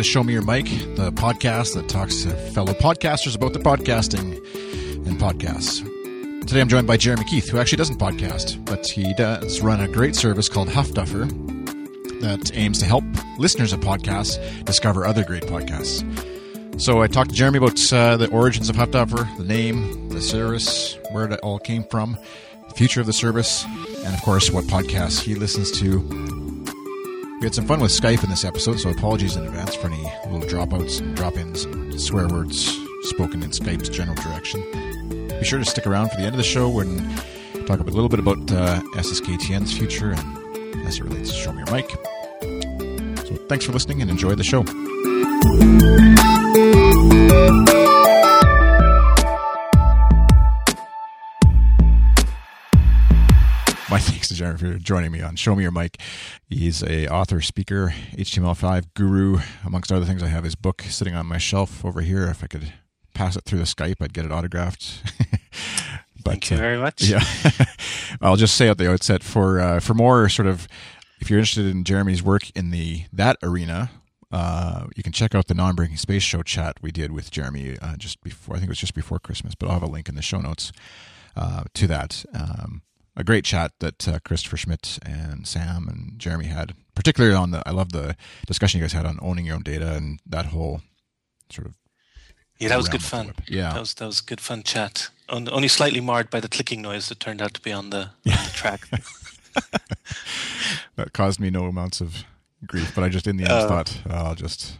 to Show Me Your Mic, the podcast that talks to fellow podcasters about the podcasting and podcasts. Today I'm joined by Jeremy Keith, who actually doesn't podcast, but he does run a great service called Huffduffer that aims to help listeners of podcasts discover other great podcasts. So I talked to Jeremy about uh, the origins of Huffduffer, the name, the service, where it all came from, the future of the service, and of course what podcasts he listens to we had some fun with Skype in this episode, so apologies in advance for any little dropouts and drop ins and swear words spoken in Skype's general direction. Be sure to stick around for the end of the show when we talk a little bit about uh, SSKTN's future and as it relates to Show Me Your Mic. So thanks for listening and enjoy the show. My thanks to Jeremy for joining me on Show Me Your Mic. He's a author, speaker, HTML5 guru. Amongst other things, I have his book sitting on my shelf over here. If I could pass it through the Skype, I'd get it autographed. but, Thank you uh, very much. Yeah, I'll just say at the outset for uh, for more sort of if you're interested in Jeremy's work in the that arena, uh, you can check out the non-breaking space show chat we did with Jeremy uh, just before. I think it was just before Christmas, but I'll have a link in the show notes uh, to that. Um, a great chat that uh, Christopher Schmitt and Sam and Jeremy had, particularly on the. I love the discussion you guys had on owning your own data and that whole sort of. Yeah, that was good fun. Yeah, that was that was good fun chat. Only slightly marred by the clicking noise that turned out to be on the, yeah. on the track. that caused me no amounts of grief, but I just in the end uh, thought oh, I'll just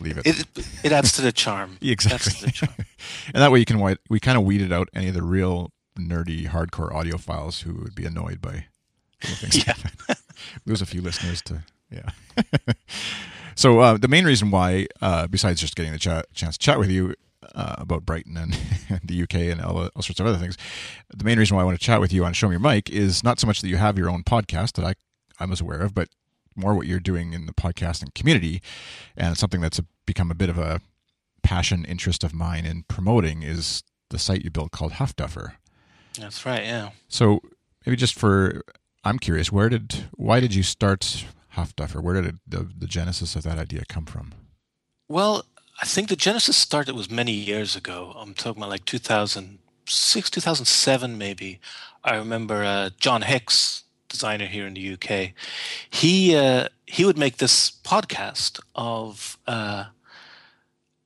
leave it. It it adds to the charm. exactly. The charm. and that way you can we kind of weeded out any of the real nerdy hardcore audiophiles who would be annoyed by things. Yeah. Lose a few listeners to yeah. so uh, the main reason why, uh, besides just getting the ch- chance to chat with you uh, about Brighton and, and, the UK and all, all, sorts of other things, the main reason why I want to chat with you on Show Me Your Mic is not so much that you have your own podcast that I I was aware of, but more what you're doing in the podcasting community, and something that's a, become a bit of a passion interest of mine in promoting is the site you built called Huffduffer. That's right. Yeah. So maybe just for, I'm curious, where did, why did you start Huffduffer? Where did it, the, the genesis of that idea come from? Well, I think the genesis started was many years ago. I'm talking about like 2006, 2007, maybe. I remember uh, Jon Hicks, designer here in the UK. He uh, he would make this podcast of uh,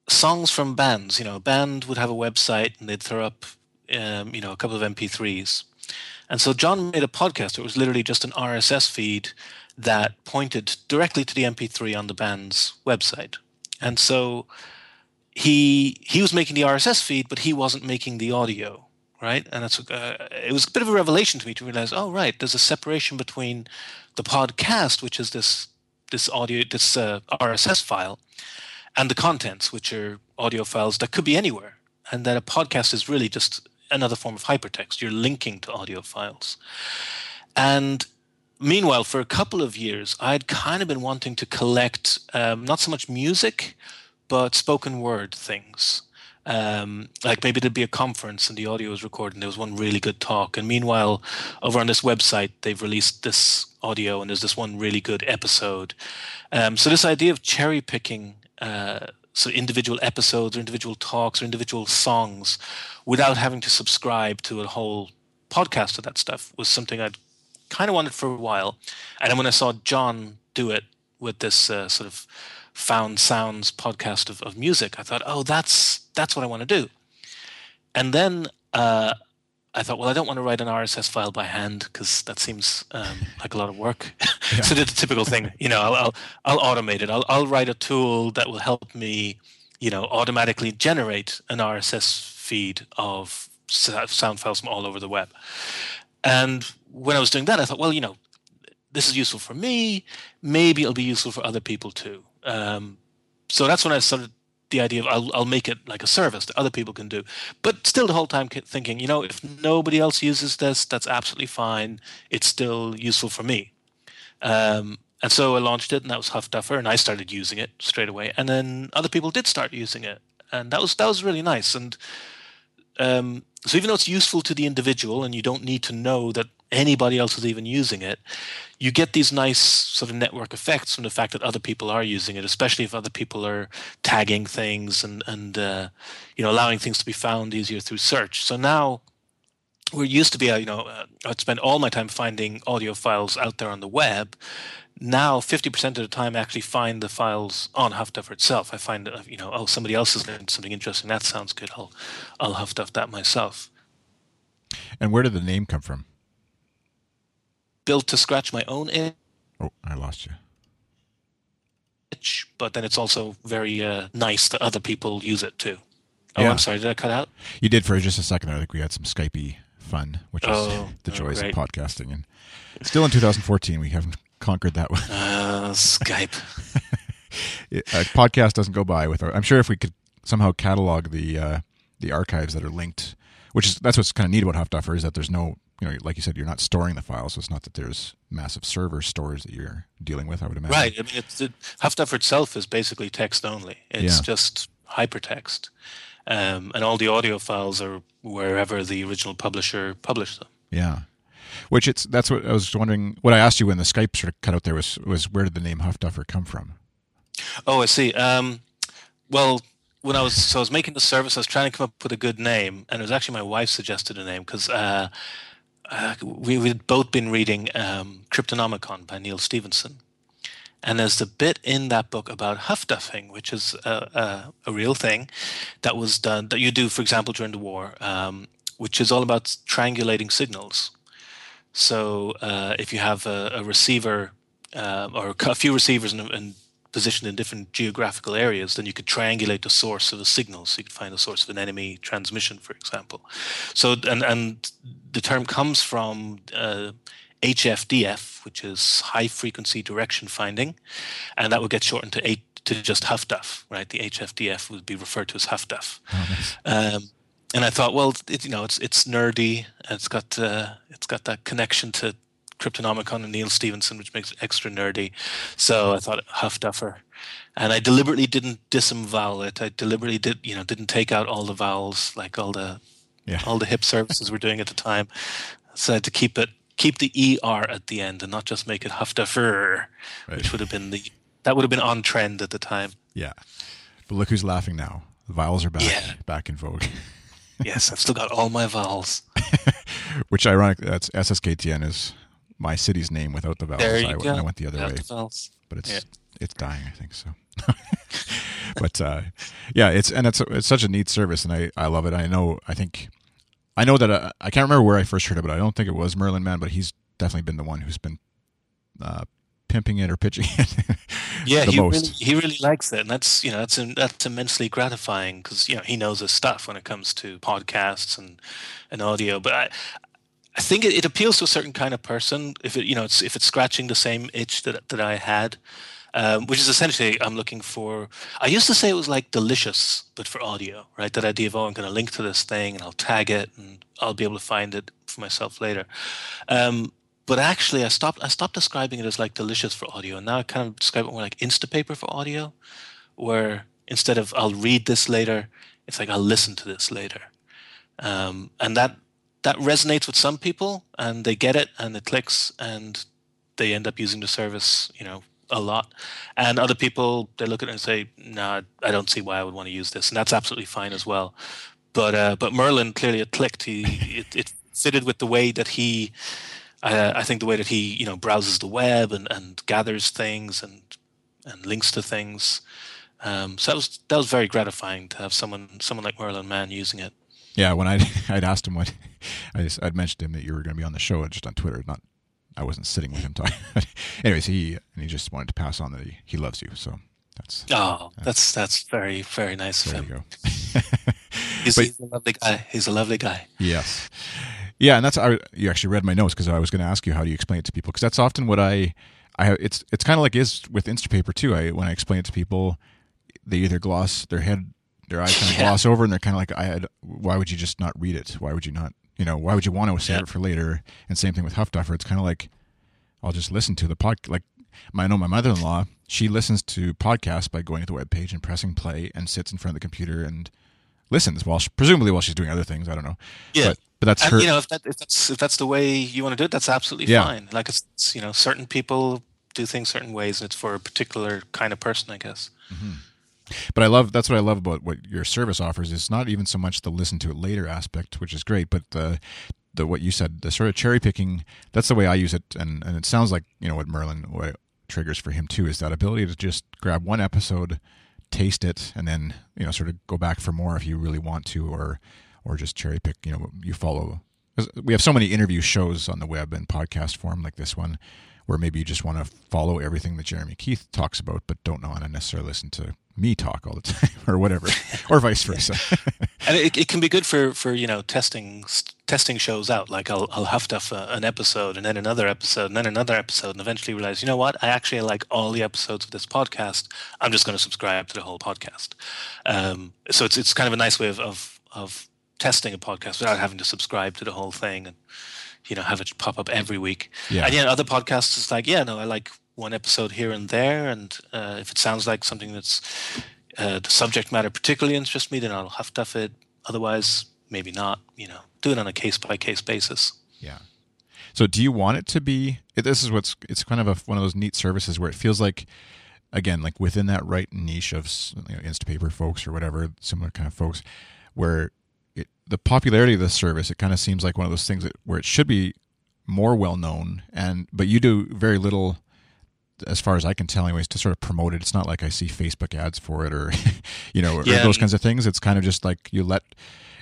songs from bands. You know, a band would have a website and they'd throw up um, you know, a couple of MP3s. And so Jon made a podcast. It was literally just an RSS feed that pointed directly to the MP3 on the band's website. And so he he was making the RSS feed, but he wasn't making the audio, right? And that's uh, it was a bit of a revelation to me to realize, oh right, there's a separation between the podcast, which is this this audio this uh, RSS file, and the contents, which are audio files that could be anywhere, and that a podcast is really just another form of hypertext. You're linking to audio files. And meanwhile, for a couple of years, I'd kind of been wanting to collect um, not so much music, but spoken word things. Um, like maybe there'd be a conference and the audio was recorded and there was one really good talk. And meanwhile, over on this website, they've released this audio and there's this one really good episode. Um, so this idea of cherry picking uh, so individual episodes or individual talks or individual songs without having to subscribe to a whole podcast of that stuff was something I'd kind of wanted for a while. And then when I saw Jon do it with this uh, sort of found sounds podcast of, of music, I thought, oh, that's that's what I want to do. And then uh, I thought, well, I don't want to write an RSS file by hand because that seems um, like a lot of work. Yeah. so did the typical thing, you know, I'll, I'll, I'll automate it. I'll I'll write a tool that will help me, you know, automatically generate an RSS feed of sound files from all over the web. And when I was doing that, I thought, well, you know, this is useful for me. Maybe it'll be useful for other people too. Um, so that's when I started the idea of I'll, I'll make it like a service that other people can do. But still, the whole time thinking, you know, if nobody else uses this, that's absolutely fine. It's still useful for me. Um, and so I launched it, and that was Huffduffer, and I started using it straight away. And then other people did start using it, and that was that was really nice. And um, so even though it's useful to the individual, and you don't need to know that anybody else is even using it, you get these nice sort of network effects from the fact that other people are using it, especially if other people are tagging things and and uh, you know allowing things to be found easier through search. So now we're used to be, you know, uh, I'd spend all my time finding audio files out there on the web. Now, 50% of the time, I actually find the files on HuffDuffer itself. I find, uh, you know, oh, somebody else has learned something interesting. That sounds good. I'll, I'll HuffDuff that myself. And where did the name come from? Built to scratch my own itch. Oh, I lost you. Itch, But then it's also very uh, nice that other people use it too. Oh, Yeah. I'm sorry. Did I cut out? You did for just a second. I think we had some Skypey fun, which is Oh, the oh, joys great. of podcasting. And still in 2014, we haven't conquered that one. Uh, Skype. A podcast doesn't go by without. I'm sure if we could somehow catalog the uh, the archives that are linked, which is that's what's kind of neat about HuffDuffer is that there's no, you know, like you said, you're not storing the files. So it's not that there's massive server stores that you're dealing with. I would imagine. Right. I mean, it's, it, HuffDuffer itself is basically text only. It's Yeah. just hypertext, um, and all the audio files are wherever the original publisher published them. Yeah. Which it's that's what I was wondering. What I asked you when the Skype sort of cut out there was was where did the name HuffDuffer come from? Oh, I see. Um, well, when I was so I was making the service, I was trying to come up with a good name, and it was actually my wife suggested a name because uh, uh, we we'd both been reading um, Cryptonomicon by Neal Stephenson, and there's the bit in that book about huffduffing, which is a, a, a real thing that was done that you do, for example, during the war, um, which is all about triangulating signals. So uh, if you have a, a receiver uh, or a few receivers and, in positioned in different geographical areas, then you could triangulate the source of a signal. So you could find the source of an enemy transmission, for example. So and and the term comes from uh, HFDF, which is high frequency direction finding, and that would get shortened to eight to just HuffDuff, right? The HFDF would be referred to as HuffDuff. Um, and I thought, well, it, you know, it's it's nerdy. And it's got uh, it's got that connection to Cryptonomicon and Neal Stephenson, which makes it extra nerdy. So I thought Huffduffer, and I deliberately didn't disembowel it. I deliberately did, you know, didn't take out all the vowels like all the Yeah. all the hip services were doing at the time. So I had to keep it keep the er at the end and not just make it Huffduffr, Right. which would have been the that would have been on trend at the time. Yeah. But look who's laughing now. The vowels are back Yeah. back in vogue. Yes, I've still got all my vowels. Which ironically, that's SSKTN is my city's name without the vowels. There I, you went- go. I went the other Without way. the vowels. But it's Yeah. it's dying, I think so. but uh, yeah, it's and it's it's such a neat service and I, I love it. I know I think I know that uh, I can't remember where I first heard it. But i don't think it was Merlin Mann, but he's definitely been the one who's been uh, pimping it or pitching it Yeah, he most. really he really likes it, and that's you know that's that's immensely gratifying because you know he knows his stuff when it comes to podcasts and and audio. But I I think it, it appeals to a certain kind of person if it you know it's if it's scratching the same itch that that I had. Um, which is essentially I'm looking for. I used to say it was like delicious, but for audio, right? That idea of oh, I'm going to link to this thing and I'll tag it and I'll be able to find it for myself later. Um, but actually, I stopped. I stopped describing it as like delicious for audio, and now I kind of describe it more like Instapaper for audio, where instead of I'll read this later, it's like I'll listen to this later, um, and that that resonates with some people, and they get it, and it clicks, and they end up using the service, you know, a lot. And other people, they look at it and say, "No, I don't see why I would want to use this," and that's absolutely fine as well. But uh, but Merlin clearly it clicked. He it, it fitted with the way that he uh, I think the way that he you know browses the web and, and gathers things and and links to things. Um, so that was that was very gratifying to have someone someone like Merlin Mann using it. Yeah, when I I'd asked him what I just, I'd mentioned to him that you were going to be on the show uh, just on Twitter, not I wasn't sitting with him talking. Anyways, he and he just wanted to pass on that he, he loves you. So that's Oh, that's that's very very nice of there you him. go. He's, But- he's a lovely guy. He's a lovely guy. Yes. Yeah, and that's I, you actually read my notes because I was going to ask you how do you explain it to people because that's often what I I it's it's kind of like is with Instapaper too. I when I explain it to people, they either gloss their head their eyes kind of Yeah. gloss over and they're kind of like I had why would you just not read it? Why would you not you know why would you want to save Yeah. it for later? And same thing with Huffduffer. It's kind of like I'll just listen to the pod like my, I know my mother-in-law she listens to podcasts by going to the web page and pressing play and sits in front of the computer and listens while she, presumably while she's doing other things. I don't know. Yeah. But, but that's and her. you know if, that, if that's if that's the way you want to do it, that's absolutely Yeah. fine. Like it's, it's, you know certain people do things certain ways, and it's for a particular kind of person, I guess. Mm-hmm. But I love that's what I love about what your service offers. It's not even so much the listen to it later aspect, which is great, but the the what you said, the sort of cherry picking. That's the way I use it, and and it sounds like you know what Merlin what triggers for him too is that ability to just grab one episode, taste it, and then you know sort of go back for more if you really want to, or or just cherry pick. You know, you follow. We have so many interview shows on the web and podcast form like this one, where maybe you just want to follow everything that Jeremy Keith talks about, but don't want to necessarily listen to me talk all the time or whatever, or vice versa. And it, it can be good for, for you know testing testing shows out. Like I'll I'll huff duff a, an episode and then another episode and then another episode and eventually realize you know what I actually like all the episodes of this podcast. I'm just going to subscribe to the whole podcast. Um, so it's it's kind of a nice way of, of of testing a podcast without having to subscribe to the whole thing and you know have it pop up every week. Yeah. And yeah, other podcasts it's like yeah no I like one episode here and there and uh, if it sounds like something that's uh, the subject matter particularly interests me, then I'll huff duff it. Otherwise, maybe not. You know, do it on a case by case basis. Yeah. So, do you want it to be? This is what's. It's kind of a, one of those neat services where it feels like, again, like within that right niche of you know, Instapaper folks or whatever similar kind of folks, where it, the popularity of the service, it kind of seems like one of those things that where it should be more well known, and but you do very little. As far as I can tell, anyways, to sort of promote it, it's not like I see Facebook ads for it or, you know, or those kinds of things. It's kind of just like you let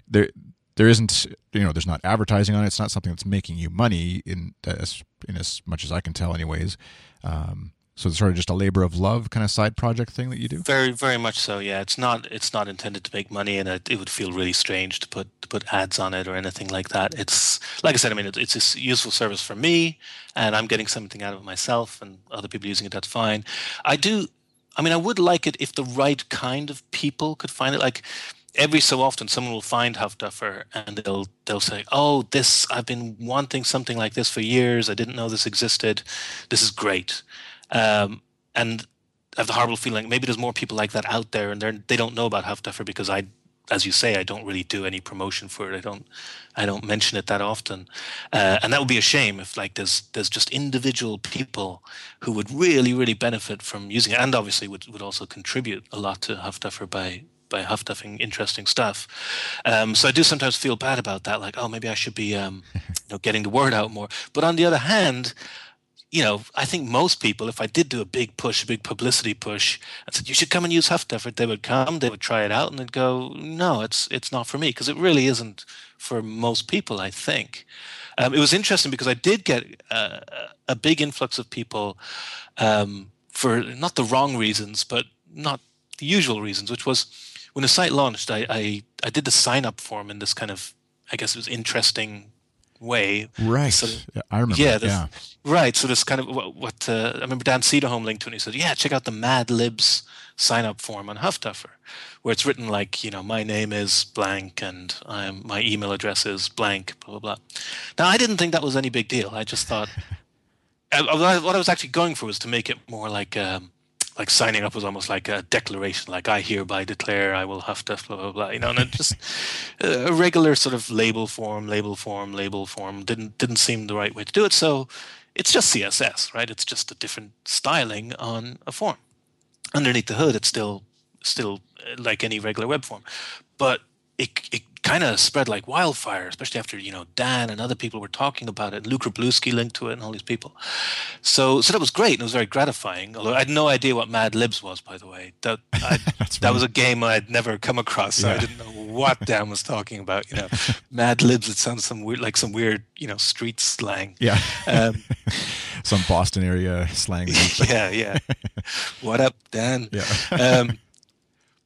there there isn't you know there's not advertising on it. It's not something that's making you money in as in as much as I can tell, anyways. Um, so it's sort of just a labor of love kind of side project thing that you do. Very, very much so. Yeah, it's not. It's not intended to make money, and it, it would feel really strange to put to put ads on it or anything like that. It's like I said. I mean, it, it's a useful service for me, and I'm getting something out of it myself, and other people using it. That's fine. I do. I mean, I would like it if the right kind of people could find it. Like every so often, someone will find Huff Duffer, and they'll they'll say, "Oh, this I've been wanting something like this for years. I didn't know this existed. This is great." Um, and I have the horrible feeling maybe there's more people like that out there, and they don't know about Huff Duffer because I, as you say, I don't really do any promotion for it. I don't I don't mention it that often, uh, and that would be a shame if like there's there's just individual people who would really really benefit from using it, and obviously would would also contribute a lot to Huff Duffer by by huff duffing interesting stuff. Um, so I do sometimes feel bad about that, like oh maybe I should be um, you know getting the word out more. But on the other hand you know, I think most people, if I did do a big push, a big publicity push, and said you should come and use Huff they would come, they would try it out, and they'd go, no, it's it's not for me because it really isn't for most people. I think um, it was interesting because I did get uh, a big influx of people um, for not the wrong reasons, but not the usual reasons, which was when the site launched, I I, I did the sign up form in this kind of, I guess it was interesting way. Right. So- Yeah, I remember. yeah, that, yeah. Right. So this kind of what, what uh, I remember Dan Cederholm linked to it and he said, Yeah, check out the Mad Libs sign up form on Huffduffer, where it's written like, you know, my name is blank and I'm my email address is blank, blah blah blah. Now I didn't think that was any big deal. I just thought I- I- what I was actually going for was to make it more like um, like signing up was almost like a declaration, like I hereby declare I will have to blah blah blah. You know, and just a regular sort of label form, label form, label form didn't didn't seem the right way to do it. So it's just CSS, right? It's just a different styling on a form. Underneath the hood, it's still still uh, like any regular web form, but it it kind of spread like wildfire, especially after you know Dan and other people were talking about it. Luke Wroblewski linked to it, and all these people. So so that was great, and it was very gratifying. Although I had no idea what Mad Libs was, by the way. That I, that was a game I'd never come across, so I didn't know what Dan was talking about. You know, Mad Libs. It sounds some weird, like some weird, you know, street slang. Yeah. Um, Some Boston area slang. yeah, yeah. What up, Dan? Yeah. um,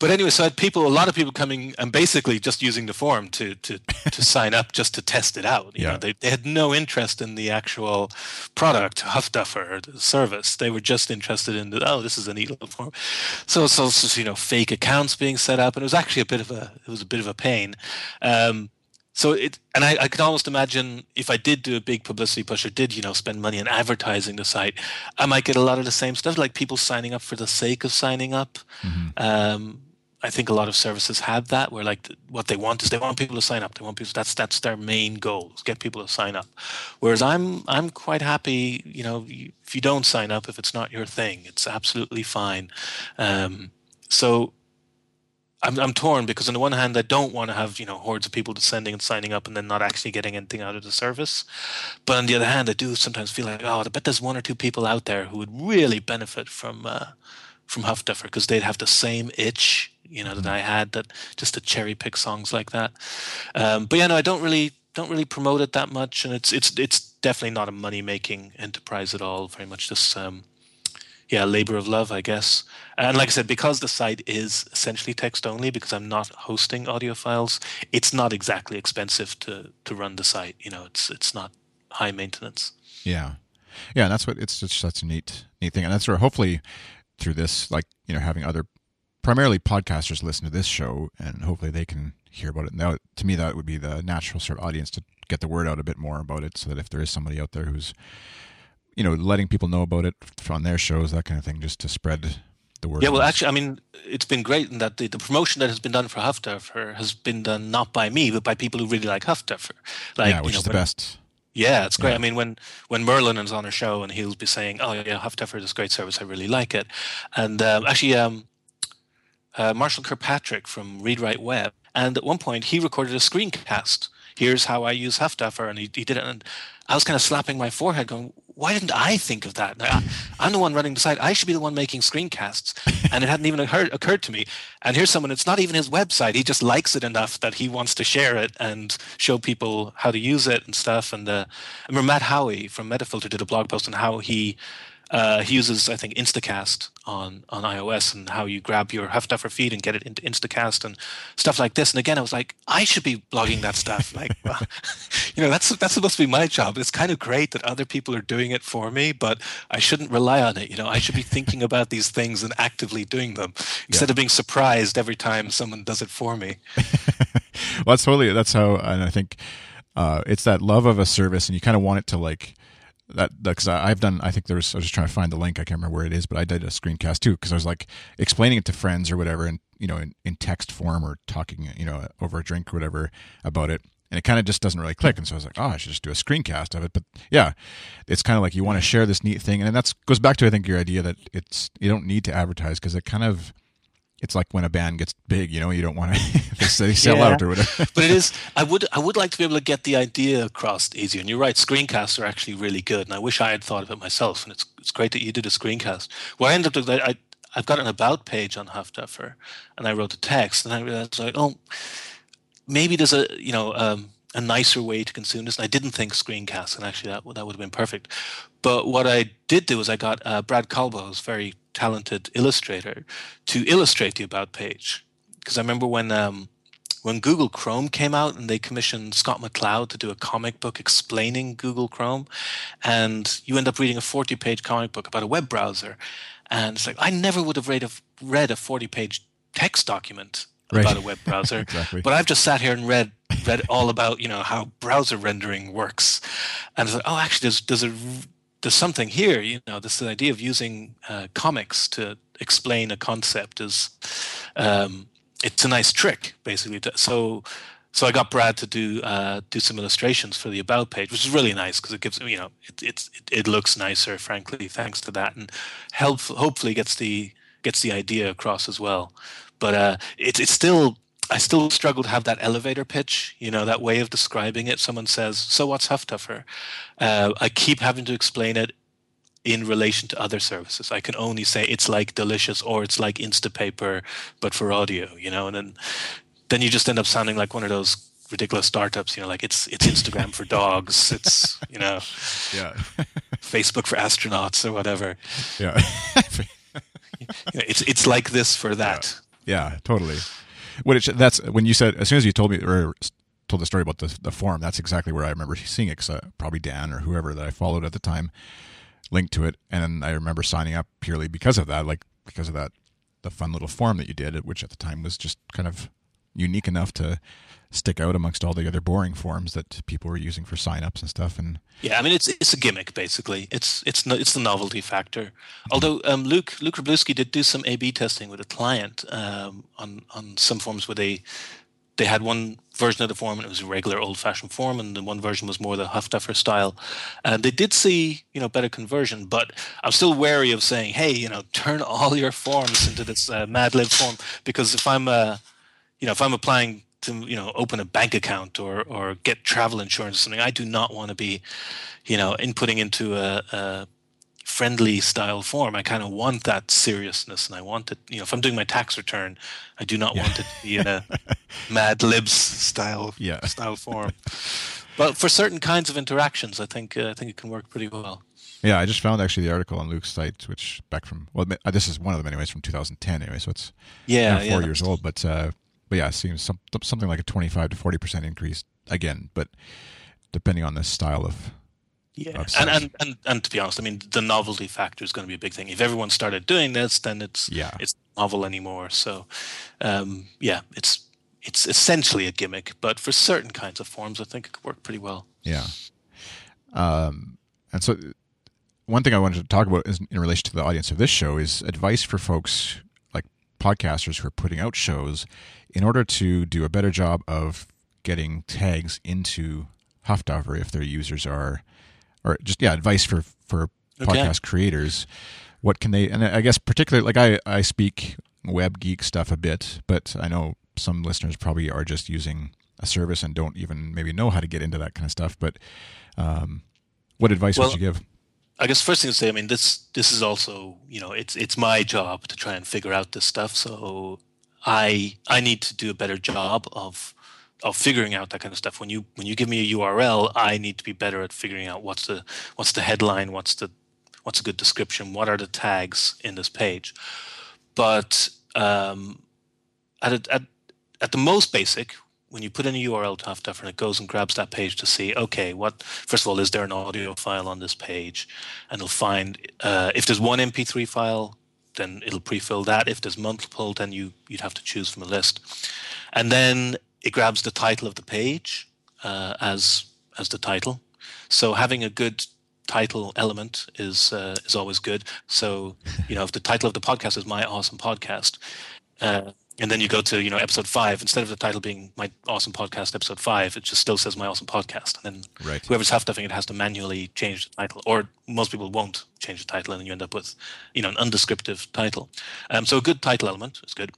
but anyway, so I had people, a lot of people coming and basically just using the form to to to sign up just to test it out. You Yeah. know, they they had no interest in the actual product, Huff Duffer, the service. They were just interested in the oh, this is a neat little form. So so, so you know, fake accounts being set up, and it was actually a bit of a it was a bit of a pain. Um, so it, and I, I could almost imagine if I did do a big publicity push or did, you know, spend money on advertising the site, I might get a lot of the same stuff, like people signing up for the sake of signing up. Um, I think a lot of services have that where like what they want is they want people to sign up. They want people that's that's their main goal is get people to sign up. Whereas I'm I'm quite happy. You know, if you don't sign up, if it's not your thing, it's absolutely fine. Um, so I'm, I'm torn because on the one hand, I don't want to have you know hordes of people descending and signing up and then not actually getting anything out of the service. But on the other hand, I do sometimes feel like oh, I bet there's one or two people out there who would really benefit from uh, from Huffduffer because they'd have the same itch you know that I had that just to cherry pick songs like that. Um, but yeah, no, I don't really don't really promote it that much, and it's it's it's definitely not a money making enterprise at all. Very much just um, yeah, labor of love, I guess. And like I said, because the site is essentially text only, because I'm not hosting audio files, it's not exactly expensive to to run the site. You know, it's it's not high maintenance. Yeah, yeah, and that's what it's just such a neat neat thing, and that's where hopefully through this, like you know, having other primarily podcasters listen to this show, and hopefully they can hear about it. And that, to me, that would be the natural sort of audience to get the word out a bit more about it, so that if there is somebody out there who's, you know, letting people know about it on their shows, that kind of thing, just to spread the word. Yeah, well, actually, I mean, it's been great in that the, the promotion that has been done for Huffduffer has been done not by me, but by people who really like Huffduffer. Like, yeah, which you know, is the when, best. Yeah, it's great. Yeah. I mean, when when Merlin is on a show and he'll be saying, "Oh yeah, Huffduffer is a great service. I really like it," and um, actually, um, uh, Marshall Kirkpatrick from Read Write Web, and at one point he recorded a screencast. Here's how I use Huffduffer, and he, he did it, and I was kind of slapping my forehead, going, "Why didn't I think of that? I, am the one running the site. I should be the one making screencasts." And it hadn't even occurred, occurred to me. And here's someone. It's not even his website. He just likes it enough that he wants to share it and show people how to use it and stuff. And uh, I remember Matt Haughey from Metafilter did a blog post on how he uh, he uses, I think, Instacast on on iOS and how you grab your Huffduffer feed and get it into Instacast and stuff like this. And again, I was like, I should be blogging that stuff. like, well, you know, that's that's supposed to be my job. It's kind of great that other people are doing it for me, but I shouldn't rely on it. You know, I should be thinking about these things and actively doing them instead yeah. of being surprised every time someone does it for me. well, that's totally that's how, and I think uh, it's that love of a service, and you kind of want it to like that because I've done. I think there's. I was just trying to find the link. I can't remember where it is, but I did a screencast too because I was like explaining it to friends or whatever, and you know, in, in text form or talking, you know, over a drink or whatever about it. And it kind of just doesn't really click. And so I was like, oh, I should just do a screencast of it. But yeah, it's kind of like you want to share this neat thing. And that goes back to, I think, your idea that it's, you don't need to advertise because it kind of, it's like when a band gets big, you know, you don't want to they sell yeah. out or whatever. but it is. I would I would like to be able to get the idea across easier. And you're right, screencasts are actually really good. And I wish I had thought of it myself. And it's it's great that you did a screencast. Well, I ended up doing I I've got an about page on Huffduffer, and I wrote a text, and I realized like, oh, maybe there's a you know um, a nicer way to consume this. And I didn't think screencast, and actually that that would have been perfect. But what I did do is I got uh, Brad Colbow, who's very talented illustrator, to illustrate the about page. Because I remember when um, when Google Chrome came out and they commissioned Scott McCloud to do a comic book explaining Google Chrome, and you end up reading a 40 page comic book about a web browser. And it's like, I never would have read a, read a 40 page text document right. about a web browser. exactly. But I've just sat here and read read all about you know how browser rendering works, and it's like, oh, actually, there's there's a there's something here. You know, this idea of using uh, comics to explain a concept is um, it's a nice trick, basically. So so I got Brad to do uh, do some illustrations for the about page, which is really nice because it gives you know it, it it looks nicer, frankly, thanks to that, and help hopefully gets the gets the idea across as well. But uh, it's it's still I still struggle to have that elevator pitch, you know, that way of describing it. Someone says, "So what's Huffduffer?" Uh, I keep having to explain it in relation to other services. I can only say it's like Delicious or it's like Instapaper, but for audio, you know, and then then you just end up sounding like one of those ridiculous startups, you know, like it's it's Instagram for dogs, it's you know, yeah, Facebook for astronauts or whatever. Yeah, it's it's like this for that. Yeah, yeah totally. When it, that's when you said as soon as you told me or told the story about the the forum, that's exactly where I remember seeing it. Cause uh, probably Dan or whoever that I followed at the time linked to it, and I remember signing up purely because of that, like because of that the fun little forum that you did, which at the time was just kind of unique enough to stick out amongst all the other boring forms that people were using for signups and stuff. And yeah, I mean it's it's a gimmick basically. It's it's no, it's the novelty factor. Although um, Luke Luke Wroblewski did do some A/B testing with a client um, on on some forms where they they had one version of the form and it was a regular old-fashioned form, and the one version was more the Huffduffer style. And they did see you know better conversion, but I'm still wary of saying, hey, you know, turn all your forms into this uh, Mad Lib form because if I'm uh, you know if I'm applying to you know open a bank account or or get travel insurance or something. I do not want to be, you know, inputting into a, a friendly style form. I kind of want that seriousness, and I want it. You know, if I'm doing my tax return, I do not yeah. want it to be in a Mad Libs style yeah. style form. But for certain kinds of interactions, I think uh, I think it can work pretty well. Yeah, I just found actually the article on Luke's site, which back from well, this is one of them anyways from 2010 anyway, so it's yeah, four yeah, years old. But uh, but yeah, it seems some, something like a 25 to 40 percent increase again, but depending on the style of yeah, and, and, and and to be honest, I mean the novelty factor is going to be a big thing. If everyone started doing this, then it's yeah. it's novel anymore. So um, yeah, it's it's essentially a gimmick, but for certain kinds of forms, I think it could work pretty well. Yeah. Um, and so one thing I wanted to talk about is in relation to the audience of this show is advice for folks podcasters who are putting out shows in order to do a better job of getting tags into Huffduffer if their users are, or just yeah, advice for for okay. podcast creators. What can they? And I guess particularly like I I speak web geek stuff a bit, but I know some listeners probably are just using a service and don't even maybe know how to get into that kind of stuff. But um, what advice well, would you give? I guess first thing to say, I mean, this this is also you know it's it's my job to try and figure out this stuff. So I I need to do a better job of of figuring out that kind of stuff. When you when you give me a URL, I need to be better at figuring out what's the what's the headline, what's the what's a good description, what are the tags in this page. But um, at, a, at at the most basic, when you put in a URL to Huffduffer and it goes and grabs that page to see, okay, what first of all is there an audio file on this page, and it'll find uh, if there's one MP3 file then it'll pre-fill that. If there's multiple, then you you'd have to choose from a list, and then it grabs the title of the page uh, as as the title. So having a good title element is uh, is always good. So you know if the title of the podcast is my awesome podcast. Uh, and then you go to you know episode five instead of the title being my awesome podcast episode five it just still says my awesome podcast. And then right. whoever's huff duffing it has to manually change the title or most people won't change the title and then you end up with you know an undescriptive title. Um, so a good title element is good.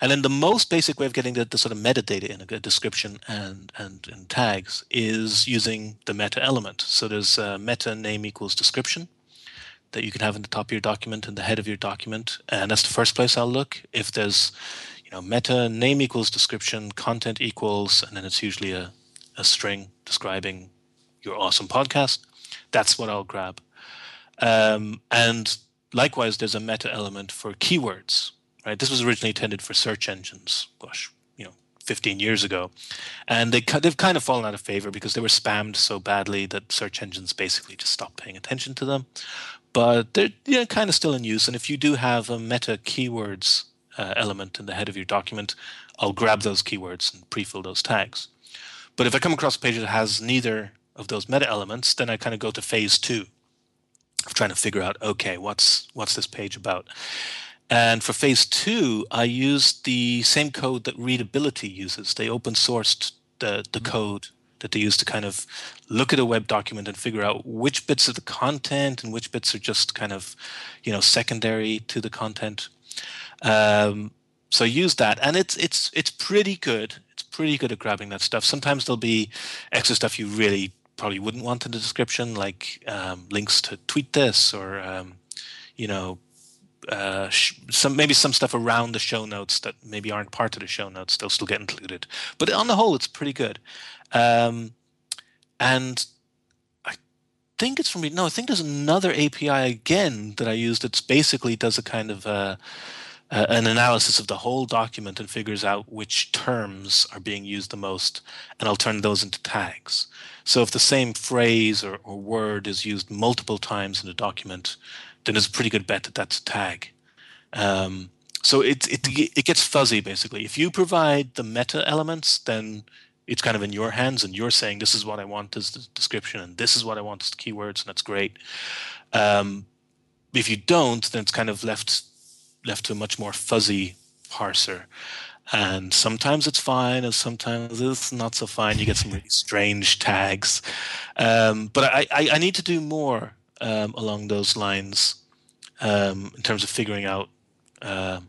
And then the most basic way of getting the, the sort of metadata in a good description and, and and tags is using the meta element. So there's meta name equals description that you can have in the top of your document and the head of your document. And that's the first place i'll look. If there's know, meta name equals description, content equals, and then it's usually a, a string describing your awesome podcast. That's what I'll grab. Um, and likewise, there's a meta element for keywords. Right, this was originally intended for search engines. Gosh, you know, 15 years ago, and they they've kind of fallen out of favor because they were spammed so badly that search engines basically just stopped paying attention to them. But they're you know, kind of still in use. And if you do have a meta keywords uh, element in the head of your document, I'll grab those keywords and pre-fill those tags. But if I come across a page that has neither of those meta elements, then I kind of go to phase two of trying to figure out, okay, what's what's this page about? And for phase two, I used the same code that Readability uses. They open sourced the, the mm-hmm. code that they use to kind of look at a web document and figure out which bits of the content and which bits are just kind of, you know, secondary to the content. Um, so use that, and it's it's it's pretty good. It's pretty good at grabbing that stuff. Sometimes there'll be extra stuff you really probably wouldn't want in the description, like um, links to tweet this or um, you know uh, sh- some maybe some stuff around the show notes that maybe aren't part of the show notes. They'll still get included, but on the whole, it's pretty good. Um, and I think it's from me no, I think there's another API again that I used. It's basically does a kind of uh, uh, an analysis of the whole document and figures out which terms are being used the most, and I'll turn those into tags. So if the same phrase or, or word is used multiple times in a document, then it's a pretty good bet that that's a tag. Um, so it, it it gets fuzzy basically. If you provide the meta elements, then it's kind of in your hands, and you're saying this is what I want as the description, and this is what I want as the keywords, and that's great. Um, if you don't, then it's kind of left left to a much more fuzzy parser. And sometimes it's fine, and sometimes it's not so fine. You get some really strange tags. Um, but I, I, I, need to do more um, along those lines um, in terms of figuring out, uh,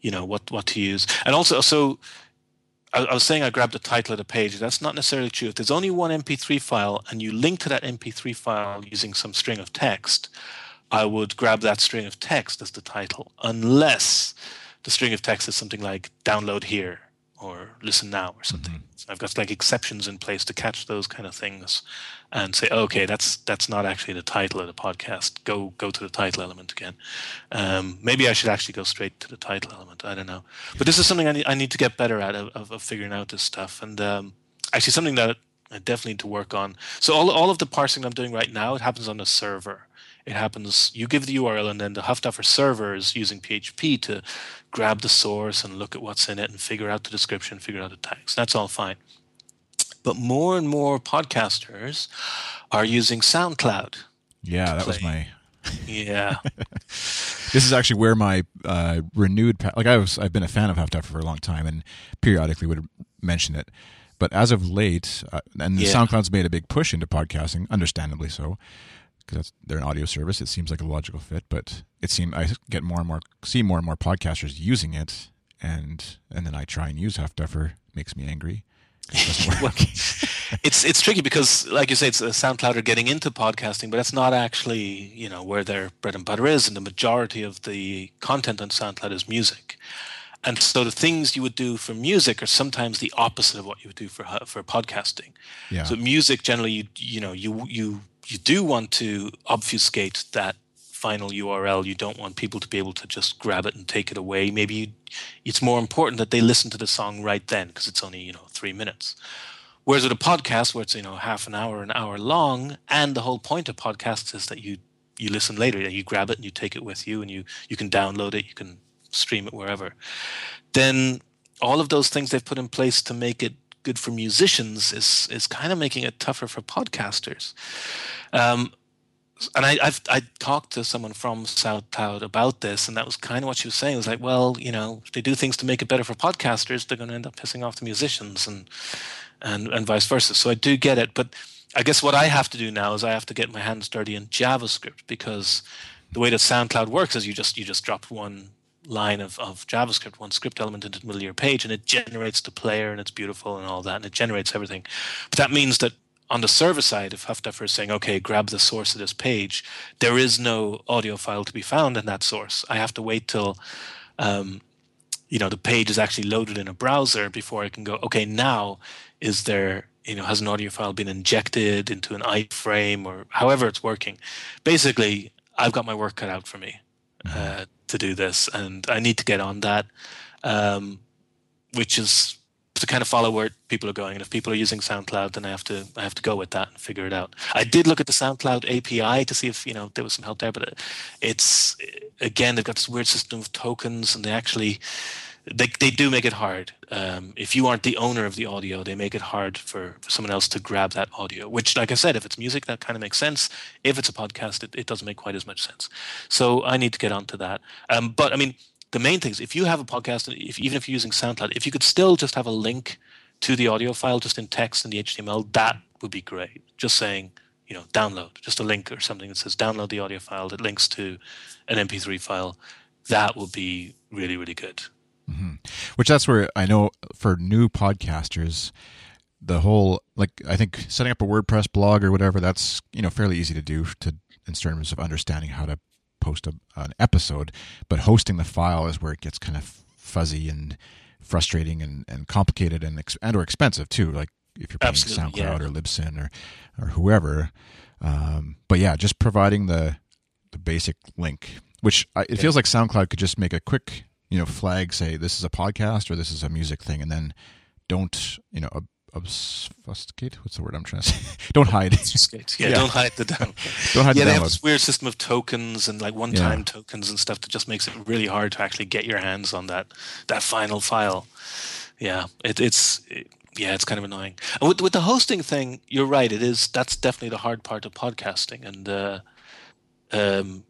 you know, what, what to use. And also, so I, I was saying I grabbed the title of the page. That's not necessarily true. If there's only one MP3 file and you link to that MP3 file using some string of text, I would grab that string of text as the title, unless the string of text is something like download here or listen now or something. Mm-hmm. So I've got like exceptions in place to catch those kind of things and say, okay, that's that's not actually the title of the podcast. Go go to the title element again. Um, maybe I should actually go straight to the title element. I don't know, but this is something I need, I need to get better at of, of figuring out this stuff. And um, actually, something that I definitely need to work on. So all all of the parsing I'm doing right now, it happens on the server it happens you give the url and then the huffduffer server is using php to grab the source and look at what's in it and figure out the description figure out the tags that's all fine but more and more podcasters are using soundcloud yeah that play. was my yeah this is actually where my uh, renewed like i was i've been a fan of huffduffer for a long time and periodically would mention it but as of late uh, and yeah. soundcloud's made a big push into podcasting understandably so because they're an audio service. It seems like a logical fit, but it seems I get more and more see more and more podcasters using it, and and then I try and use Huffduffer. Makes me angry. It well, it's it's tricky because, like you say, it's a SoundCloud are getting into podcasting, but that's not actually you know where their bread and butter is, and the majority of the content on SoundCloud is music. And so the things you would do for music are sometimes the opposite of what you would do for uh, for podcasting. Yeah. So music generally, you you know you you you do want to obfuscate that final URL. You don't want people to be able to just grab it and take it away. Maybe you, it's more important that they listen to the song right then because it's only you know three minutes. Whereas with a podcast, where it's you know half an hour, an hour long, and the whole point of podcasts is that you you listen later, you grab it and you take it with you, and you you can download it, you can stream it wherever. Then all of those things they've put in place to make it good for musicians is is kind of making it tougher for podcasters. Um, and I, I've I talked to someone from SoundCloud about this, and that was kind of what she was saying. It was like, well, you know, if they do things to make it better for podcasters, they're going to end up pissing off the musicians, and and and vice versa. So I do get it, but I guess what I have to do now is I have to get my hands dirty in JavaScript because the way that SoundCloud works is you just you just drop one line of, of JavaScript, one script element into the middle of your page, and it generates the player, and it's beautiful and all that, and it generates everything. But that means that on the server side, if Huffduffer is saying, okay, grab the source of this page, there is no audio file to be found in that source. I have to wait till, um, you know, the page is actually loaded in a browser before I can go, okay, now is there, you know, has an audio file been injected into an iframe or however it's working? Basically, I've got my work cut out for me mm-hmm. uh, to do this, and I need to get on that, um, which is to kind of follow where people are going. And if people are using SoundCloud, then I have to I have to go with that and figure it out. I did look at the SoundCloud API to see if you know there was some help there, but it's again they've got this weird system of tokens, and they actually they they do make it hard. Um, if you aren't the owner of the audio, they make it hard for, someone else to grab that audio. Which, like I said, if it's music, that kind of makes sense. If it's a podcast, it, it doesn't make quite as much sense. So I need to get onto that. Um, but I mean the main things, if you have a podcast, if, even if you're using SoundCloud, if you could still just have a link to the audio file just in text in the HTML, that would be great. Just saying, you know, download, just a link or something that says download the audio file that links to an MP3 file. That would be really, really good. Mm-hmm. Which that's where I know for new podcasters, the whole like I think setting up a WordPress blog or whatever that's you know fairly easy to do to in terms of understanding how to post a, an episode, but hosting the file is where it gets kind of fuzzy and frustrating and, and complicated and and or expensive too. Like if you're paying Absolutely, SoundCloud yeah. or Libsyn or or whoever. Um, but yeah, just providing the the basic link, which I, it yeah. feels like SoundCloud could just make a quick you know flag, say this is a podcast or this is a music thing, and then don't you know obfuscate. What's the word I'm trying to say? don't hide. Yeah, yeah, don't hide the download. don't hide yeah, the they have this weird system of tokens and like one-time yeah. tokens and stuff that just makes it really hard to actually get your hands on that that final file. Yeah, it, it's it, Yeah, it's kind of annoying. And with with the hosting thing, you're right. It is that's definitely the hard part of podcasting, and uh, um,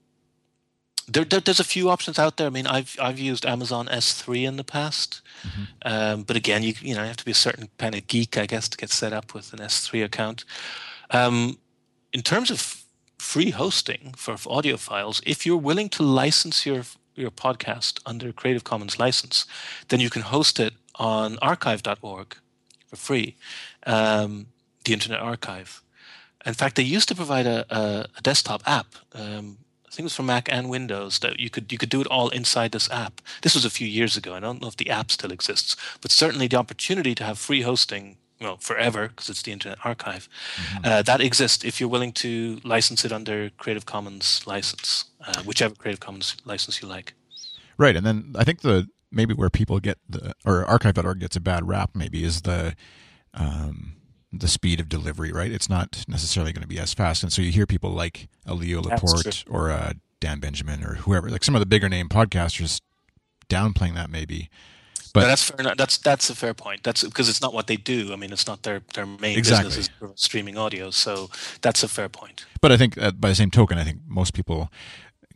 there, there, there's a few options out there. I mean, I've I've used Amazon S3 in the past, mm-hmm. um, but again, you you know you have to be a certain kind of geek, I guess, to get set up with an S3 account. Um, in terms of free hosting for audio files, if you're willing to license your your podcast under Creative Commons license, then you can host it on archive.org for free, um, the Internet Archive. In fact, they used to provide a, a, a desktop app. Um, think it was for Mac and Windows that you could you could do it all inside this app. This was a few years ago. I don't know if the app still exists, but certainly the opportunity to have free hosting well forever because it's the Internet Archive. Mm-hmm. Uh, that exists if you're willing to license it under Creative Commons license, uh, whichever Creative Commons license you like. Right, and then I think the maybe where people get the or archive.org gets a bad rap maybe is the um, the speed of delivery. Right, it's not necessarily going to be as fast, and so you hear people like a Leo Laporte or a Dan Benjamin or whoever, like some of the bigger name podcasters, downplaying that maybe but no, that's fair. That's that's a fair point. That's because it's not what they do. I mean, it's not their their main exactly. business is streaming audio. So that's a fair point. But I think uh, by the same token, I think most people,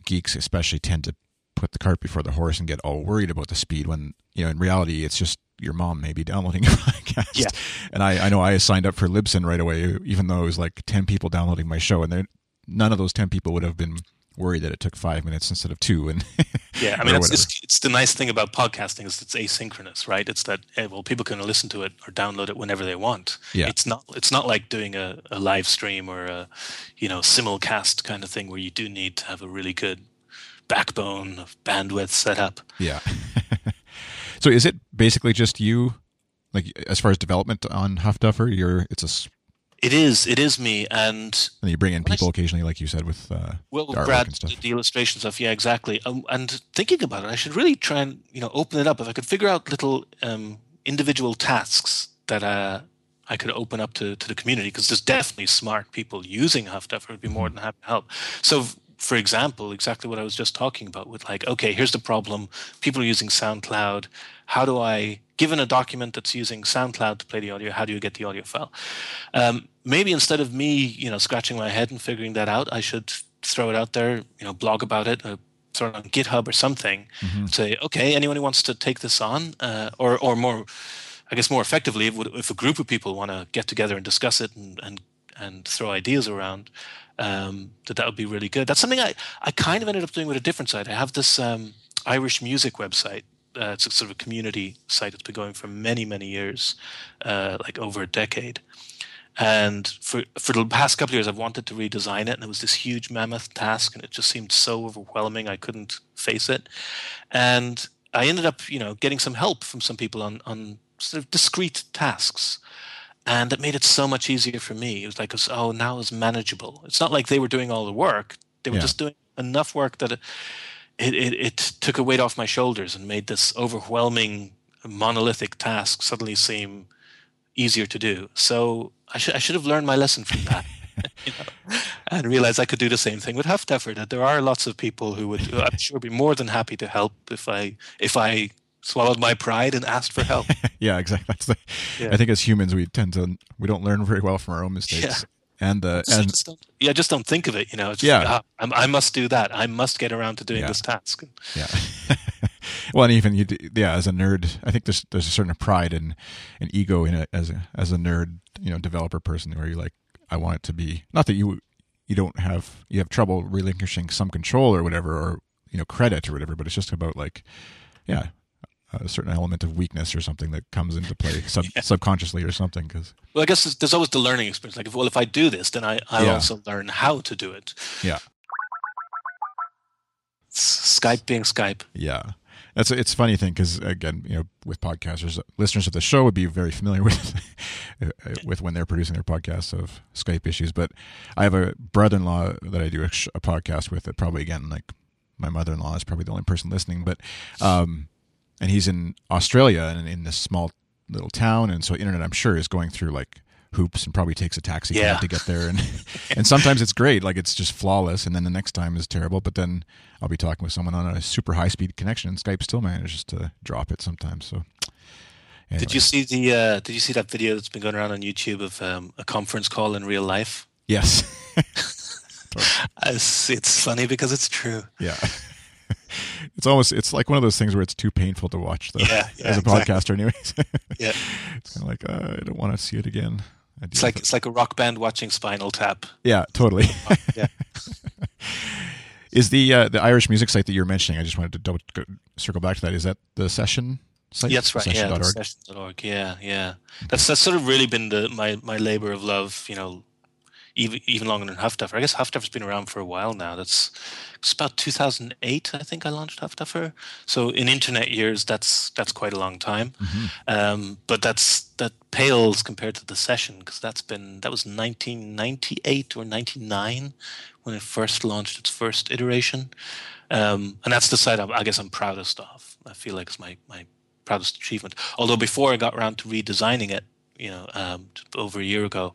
geeks especially, tend to put the cart before the horse and get all worried about the speed when you know in reality it's just your mom maybe downloading your podcast. Yeah. And I, I know I signed up for Libsyn right away, even though it was like ten people downloading my show, and none of those ten people would have been worried that it took five minutes instead of two. And yeah, I mean, it's, it's, it's, the nice thing about podcasting is it's asynchronous, right? It's that eh, well, people can listen to it or download it whenever they want. Yeah. it's not it's not like doing a, a live stream or a you know simulcast kind of thing where you do need to have a really good backbone of bandwidth set up. Yeah. so is it basically just you? Like as far as development on Huffduffer, you're it's a it is. It is me, and and you bring in people occasionally, like you said, with uh, well, Brad, the, the illustration stuff. Yeah, exactly. Um, and thinking about it, I should really try and you know open it up. If I could figure out little um, individual tasks that uh, I could open up to, to the community, because there's definitely smart people using Huffduffer. Would be more mm-hmm. than happy to help. So, for example, exactly what I was just talking about with like, okay, here's the problem. People are using SoundCloud. How do I given a document that's using SoundCloud to play the audio, how do you get the audio file? Um, maybe instead of me, you know, scratching my head and figuring that out, I should throw it out there, you know, blog about it, uh, throw it on GitHub or something. Mm-hmm. Say, okay, anyone who wants to take this on, uh, or or more, I guess more effectively, if, if a group of people want to get together and discuss it and and and throw ideas around, um, that that would be really good. That's something I I kind of ended up doing with a different site. I have this um, Irish music website uh, it's a sort of a community site that's been going for many many years, uh, like over a decade. And for for the past couple of years, I've wanted to redesign it, and it was this huge mammoth task, and it just seemed so overwhelming. I couldn't face it, and I ended up, you know, getting some help from some people on on sort of discrete tasks, and it made it so much easier for me. It was like, oh, now it's manageable. It's not like they were doing all the work; they were yeah. just doing enough work that. It, it, it, it took a weight off my shoulders and made this overwhelming monolithic task suddenly seem easier to do. So I should I should have learned my lesson from that. you know, and realize I could do the same thing with Huffduffer. That there are lots of people who would, I'm sure, be more than happy to help if I if I swallowed my pride and asked for help. yeah, exactly. Yeah. I think as humans, we tend to we don't learn very well from our own mistakes. Yeah and uh, and just yeah, just don't think of it. You know, yeah, like, ah, I must do that. I must get around to doing yeah. this task. Yeah. well, and even you, yeah, as a nerd, I think there's there's a certain pride and an ego in it as a as a nerd, you know, developer person where you're like, I want it to be not that you you don't have you have trouble relinquishing some control or whatever or you know credit or whatever, but it's just about like, yeah, a certain element of weakness or something that comes into play sub- yeah. subconsciously or something. Because well, I guess there's, there's, always the learning experience. Like, if, well, if I do this, then I I yeah. also learn how to do it. Yeah. Skype being Skype. Yeah. That's a, it's a funny thing because again, you know, with podcasters, listeners of the show would be very familiar with with when they're producing their podcasts of Skype issues. But I have a brother-in-law that I do a, a podcast with that probably again, like my mother-in-law is probably the only person listening, but um, and he's in Australia and in this small little town, and so internet, I'm sure, is going through like hoops and probably takes a taxi yeah. cab to get there and and sometimes it's great like it's just flawless and then the next time is terrible but then I'll be talking with someone on a super high speed connection and Skype still manages to drop it sometimes so Anyway. Did you see the? Uh, did you see that video that's been going around on YouTube of um, a conference call in real life? Yes. It's, it's funny because it's true. yeah. It's almost it's like one of those things where it's too painful to watch though. Yeah, yeah, as a exactly. podcaster anyways. Yeah, it's kind of like uh, I don't want to see it again. It's like it's like a rock band watching Spinal Tap. yeah, totally. Yeah. Is the uh, the Irish music site that you're mentioning? I just wanted to double go, circle back to that. Is that the session site? Yeah, that's right. Yeah, Session.org? session.org. Yeah, yeah. That's that's sort of really been the my my labor of love. You know, even even longer than Half Huffduffer. I guess Half Huffduffer's been around for a while now. That's it's about 2008. I think I launched Half Huffduffer. So in internet years, that's that's quite a long time. Um, but that's that pales compared to the session because that's been that was 1998 or 99 when it first launched its first iteration. Um, and that's the site I'm, I guess I'm proudest of. I feel like it's my, my proudest achievement. Although before I got around to redesigning it, you know, um, over a year ago,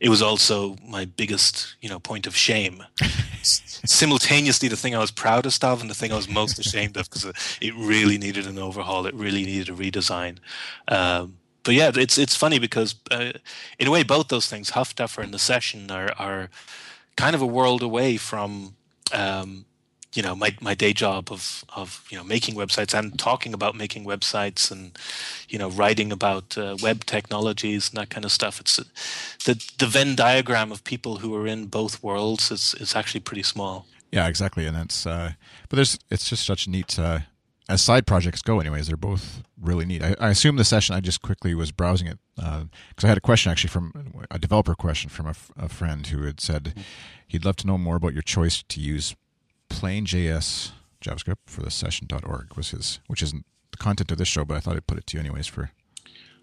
it was also my biggest, you know, point of shame. Simultaneously, the thing I was proudest of and the thing I was most ashamed of because it really needed an overhaul. It really needed a redesign. Um, but yeah, it's it's funny because uh, in a way, both those things, Huffduffer and the Session, are are kind of a world away from um, you know my, my day job of of you know making websites and talking about making websites and you know writing about uh, web technologies and that kind of stuff it's the the Venn diagram of people who are in both worlds is is actually pretty small Yeah, exactly. And that's uh, but there's it's just such neat uh, as side projects go. Anyways, they're both really neat. I, I assume the session I just quickly was browsing it because I had a question actually from a developer question from a, f- a friend who had said he'd love to know more about your choice to use plain JS JavaScript for the session.org was his, which isn't the content of this show, but I thought I'd put it to you anyways for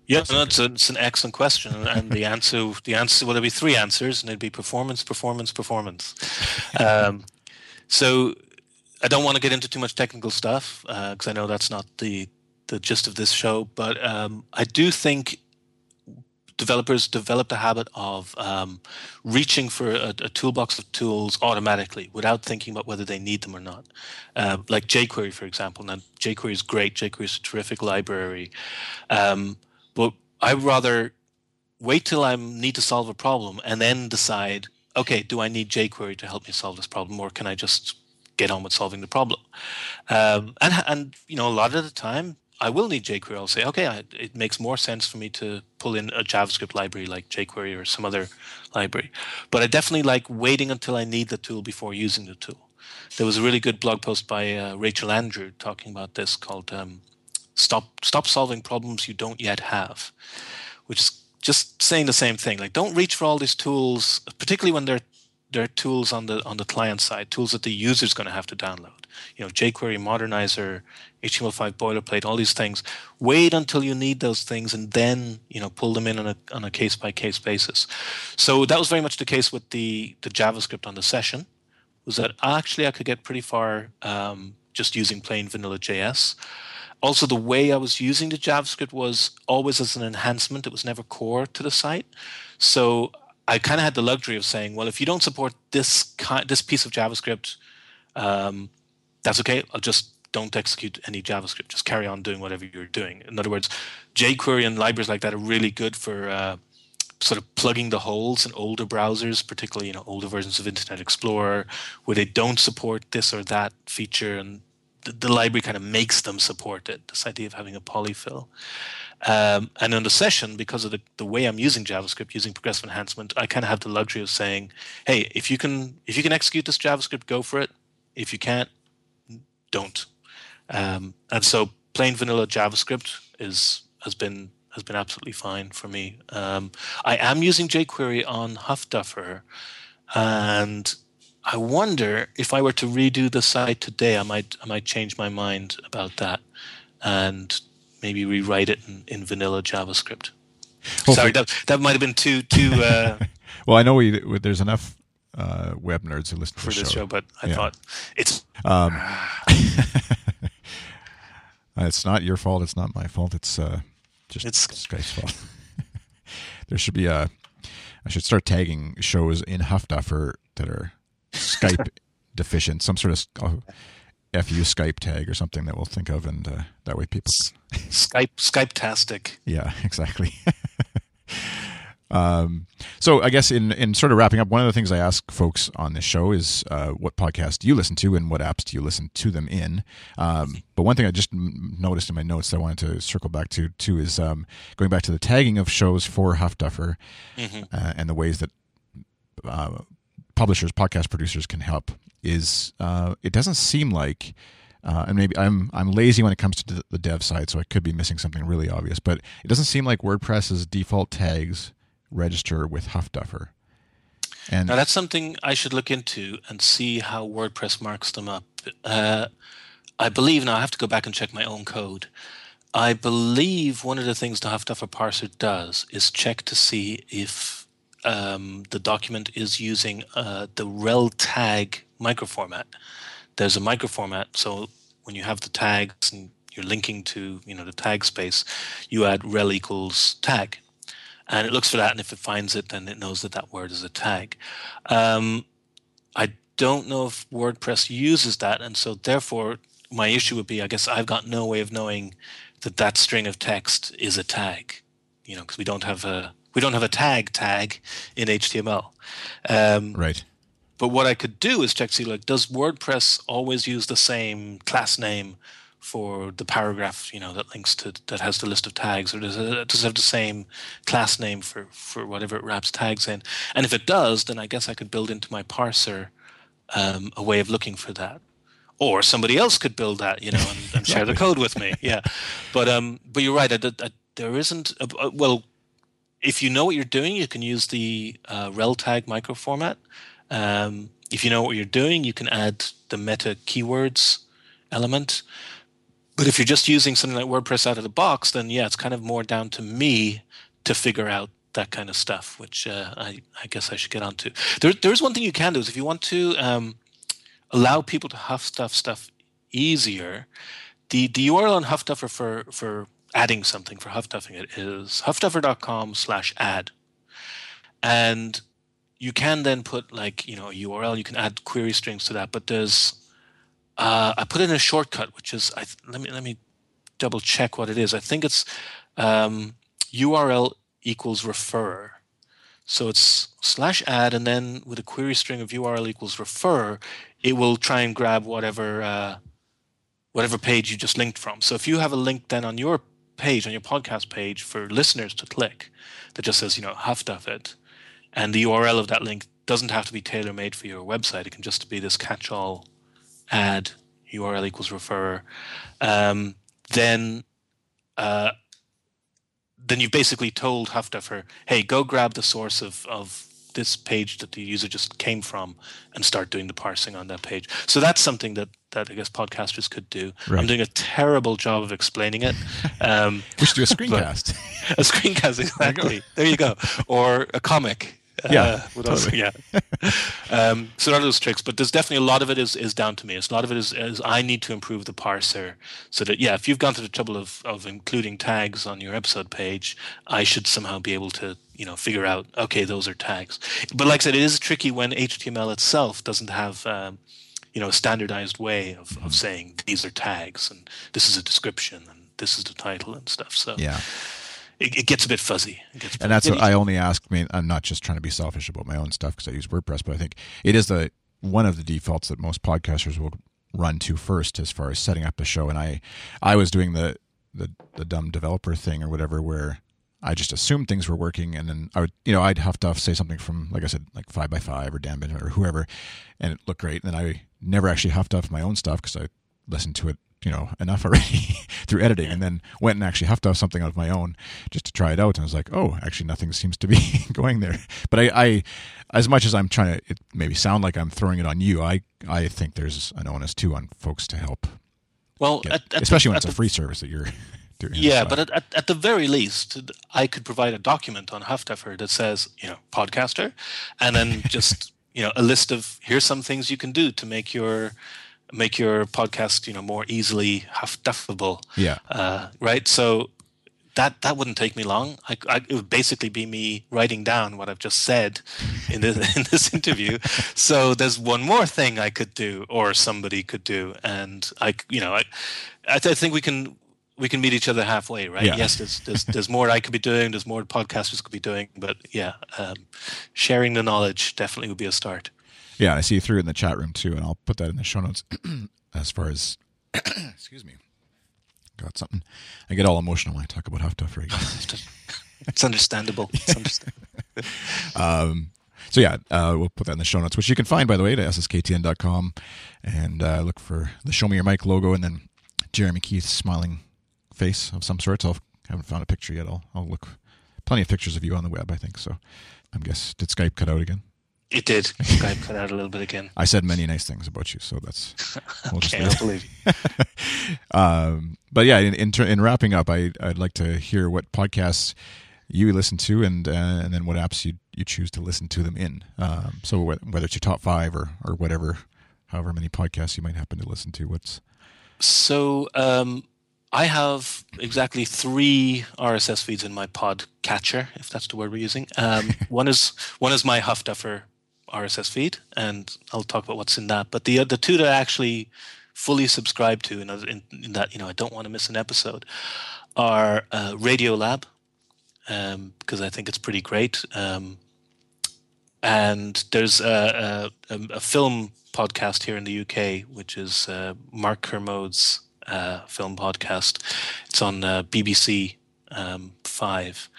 yeah no, it's, a, it's an excellent question and the answer the answer well there'd be three answers and it'd be performance performance performance um, so I don't want to get into too much technical stuff because I know that's not the the gist of this show. But um, I do think developers develop the habit of um, reaching for a, a, toolbox of tools automatically without thinking about whether they need them or not. Uh, like jQuery, for example. Now, jQuery is great. jQuery is a terrific library, um, but I rather wait till I need to solve a problem and then decide. Okay, do I need jQuery to help me solve this problem, or can I just get on with solving the problem. Um, and and you know a lot of the time I will need jQuery. I'll say, okay, I, it makes more sense for me to pull in a JavaScript library like jQuery or some other library. But I definitely like waiting until I need the tool before using the tool. There was a really good blog post by uh, Rachel Andrew talking about this called um, "Stop Stop Solving Problems You Don't Yet Have," which is just saying the same thing. Like, don't reach for all these tools, particularly when they're there are tools on the on the client side, tools that the user is going to have to download. You know, jQuery, Modernizr, HTML5 boilerplate, all these things. Wait until you need those things, and then you know pull them in on a on a case by case basis. So that was very much the case with the the JavaScript on the session. Was that actually I could get pretty far um, just using plain vanilla JS. Also, the way I was using the JavaScript was always as an enhancement. It was never core to the site. So I kind of had the luxury of saying, well, if you don't support this this piece of JavaScript, um, that's okay. I'll just don't execute any JavaScript. Just carry on doing whatever you're doing. In other words, jQuery and libraries like that are really good for uh, sort of plugging the holes in older browsers, particularly you know older versions of Internet Explorer, where they don't support this or that feature, and the, the library kind of makes them support it. This idea of having a polyfill. Um, and on the session, because of the, the way I'm using JavaScript, using progressive enhancement, I kind of have the luxury of saying, "Hey, if you can if you can execute this JavaScript, go for it. If you can't, don't." Um, and so, plain vanilla JavaScript is has been has been absolutely fine for me. Um, I am using jQuery on Huffduffer, and I wonder if I were to redo the site today, I might I might change my mind about that and maybe rewrite it in, in vanilla JavaScript. Sorry, that that might have been too too uh, Well, I know we there's enough uh, web nerds who listen to for the this show, but I Yeah. thought it's Um, it's not your fault. It's not my fault. It's uh, just It's- Skype's fault. there should be a. I should start tagging shows in Huffduffer that are Skype deficient. Some sort of uh, fu Skype tag or something that we'll think of, and uh, that way people Skype Skype tastic. Yeah, exactly. Um, so I guess in in sort of wrapping up, one of the things I ask folks on this show is uh, what podcast do you listen to and what apps do you listen to them in. Um, but one thing I just noticed in my notes that I wanted to circle back to too is um, going back to the tagging of shows for Huffduffer mm-hmm. uh, and the ways that uh, publishers, podcast producers can help. Is uh, it doesn't seem like. Uh, and maybe I'm I'm lazy when it comes to the dev side, so I could be missing something really obvious. But it doesn't seem like WordPress's default tags register with Huffduffer. And now that's something I should look into and see how WordPress marks them up. Uh, I believe now I have to go back and check my own code. I believe one of the things the Huffduffer parser does is check to see if um, the document is using uh, the rel tag microformat. There's a microformat, so when you have the tags and you're linking to you know the tag space, you add rel equals tag and it looks for that. And if it finds it, then it knows that that word is a tag. Um, I don't know if WordPress uses that, and so therefore my issue would be, I guess I've got no way of knowing that that string of text is a tag, you know, because we don't have a we don't have a tag tag in HTML. Um, right. But what I could do is check see like does WordPress always use the same class name for the paragraph, you know, that links to that has the list of tags, or does it, does it have the same class name for for whatever it wraps tags in? And if it does, then I guess I could build into my parser um, a way of looking for that, or somebody else could build that, you know, and, and share the code with me. Yeah, but um, but you're right. I, I, there isn't a, well, if you know what you're doing, you can use the uh, rel tag micro format. Um, if you know what you're doing, you can add the meta keywords element. But if you're just using something like WordPress out of the box, then yeah, it's kind of more down to me to figure out that kind of stuff, which uh, I, I guess I should get onto. There, there's one thing you can do is if you want to um, allow people to huff stuff stuff easier, the, the URL on Huffduffer for, for adding something, for huffduffing it, is huffduffer.com slash add. And you can then put like, you know, a URL, you can add query strings to that, but there's uh, I put in a shortcut, which is I, let me let me double check what it is. I think it's um, URL equals refer. So it's slash add, and then with a query string of URL equals refer, it will try and grab whatever uh, whatever page you just linked from. So if you have a link then on your page, on your podcast page for listeners to click, that just says you know Huffduff it, and the URL of that link doesn't have to be tailor made for your website. It can just be this catch-all add URL equals referrer, um, then uh, then you've basically told Huffduffer, hey, go grab the source of, of this page that the user just came from and start doing the parsing on that page. So that's something that, that I guess podcasters could do. Right. I'm doing a terrible job of explaining it. Um, we should do a screencast. a screencast, exactly. There you go. Or a comic. Yeah, uh, totally. yeah. um, so none of those tricks, but there's definitely a lot of it is, is down to me. a lot of it is, is I need to improve the parser so that yeah, if you've gone to the trouble of, of including tags on your episode page, I should somehow be able to you know figure out okay those are tags. But like I said, it is tricky when HTML itself doesn't have um, you know a standardized way of, of saying these are tags and this is a description and this is the title and stuff. So yeah it, it gets a bit fuzzy. and that's what I only ask. I mean, I'm not just trying to be selfish about my own stuff because I use WordPress, but I think it is the one of the defaults that most podcasters will run to first as far as setting up a show. And I, I was doing the the, the dumb developer thing or whatever where I just assumed things were working, and then I would, you know, I'd have to say something from, like I said, like five by five or Dan Benjamin or whoever, and it looked great. And then I never actually huffed off my own stuff because I listened to it you know enough already through editing and then went and actually huffed off something of my own just to try it out. And I was like oh actually nothing seems to be going there. But I, I as much as I'm trying to it maybe sound like I'm throwing it on you I I think there's an onus too on folks to help well get, at, at especially the, when it's a free service that you're doing yeah but at, at, the very least I could provide a document on Huffduffer that says you know podcaster and then just you know a list of here's some things you can do to make your make your podcast you know more easily huffduffable yeah uh, right so that that wouldn't take me long. I, I, it would basically be me writing down what I've just said in this in this interview. So there's one more thing I could do, or somebody could do, and I, you know, I, I, th- I think we can we can meet each other halfway, right? Yeah. Yes, there's, there's there's more I could be doing, there's more podcasters could be doing, but yeah, um, sharing the knowledge definitely would be a start. Yeah, I see you threw it in the chat room too, and I'll put that in the show notes as far as excuse me got something. I get all emotional when I talk about Huffduffer again. it's understandable. It's understandable. um, so yeah, uh, we'll put that in the show notes, which you can find by the way to ssktn.com, and uh, look for the Show Me Your Mic logo, and then Jeremy Keith's smiling face of some sort. I haven't found a picture yet. I'll, I'll look. Plenty of pictures of you on the web, I think. So, I guess did Skype cut out again? It did. Skype cut out a little bit again. I said many nice things about you, so that's. We'll okay, I believe you. um, but yeah, in in, in, wrapping up, I I'd like to hear what podcasts you listen to, and uh, and then what apps you you choose to listen to them in. Um, so whether it's your top five or or whatever, however many podcasts you might happen to listen to, what's so um, I have exactly three RSS feeds in my pod catcher, if that's the word we're using. Um, one is one is my Huffduffer RSS feed, and I'll talk about what's in that. But the the two that I actually fully subscribe to, in, in, in that you know I don't want to miss an episode, are uh, Radio Lab, um, because I think it's pretty great. Um, and there's a, a, a, film podcast here in the UK, which is uh, Mark Kermode's uh, film podcast. It's on uh, BBC um, Five,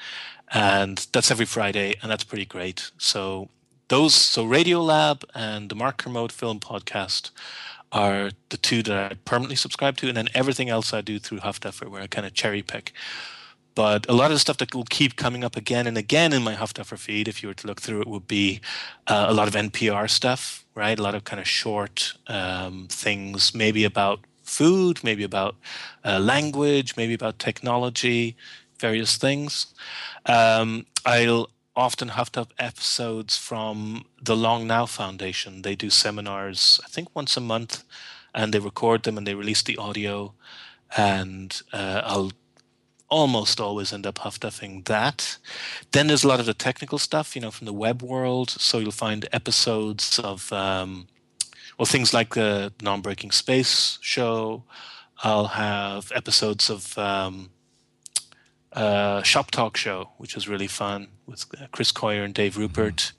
and that's every Friday, and that's pretty great. So those, so Radio Lab and the Mark Kermode Film Podcast are the two that I permanently subscribe to, and then everything else I do through Huffduffer, where I kind of cherry pick. But a lot of the stuff that will keep coming up again and again in my Huffduffer feed, if you were to look through it, would be uh, a lot of NPR stuff, right? A lot of kind of short um, things, maybe about food, maybe about uh, language, maybe about technology, various things. Um, I'll often have to have episodes from the Long Now Foundation. They do seminars, I think once a month, and they record them and they release the audio. And uh, I'll almost always end up huff that. Then there's a lot of the technical stuff, you know, from the web world. So you'll find episodes of, um, well, things like the Non Breaking Space show. I'll have episodes of um, uh, Shop Talk show, which was really fun with uh, Chris Coyier and Dave Rupert,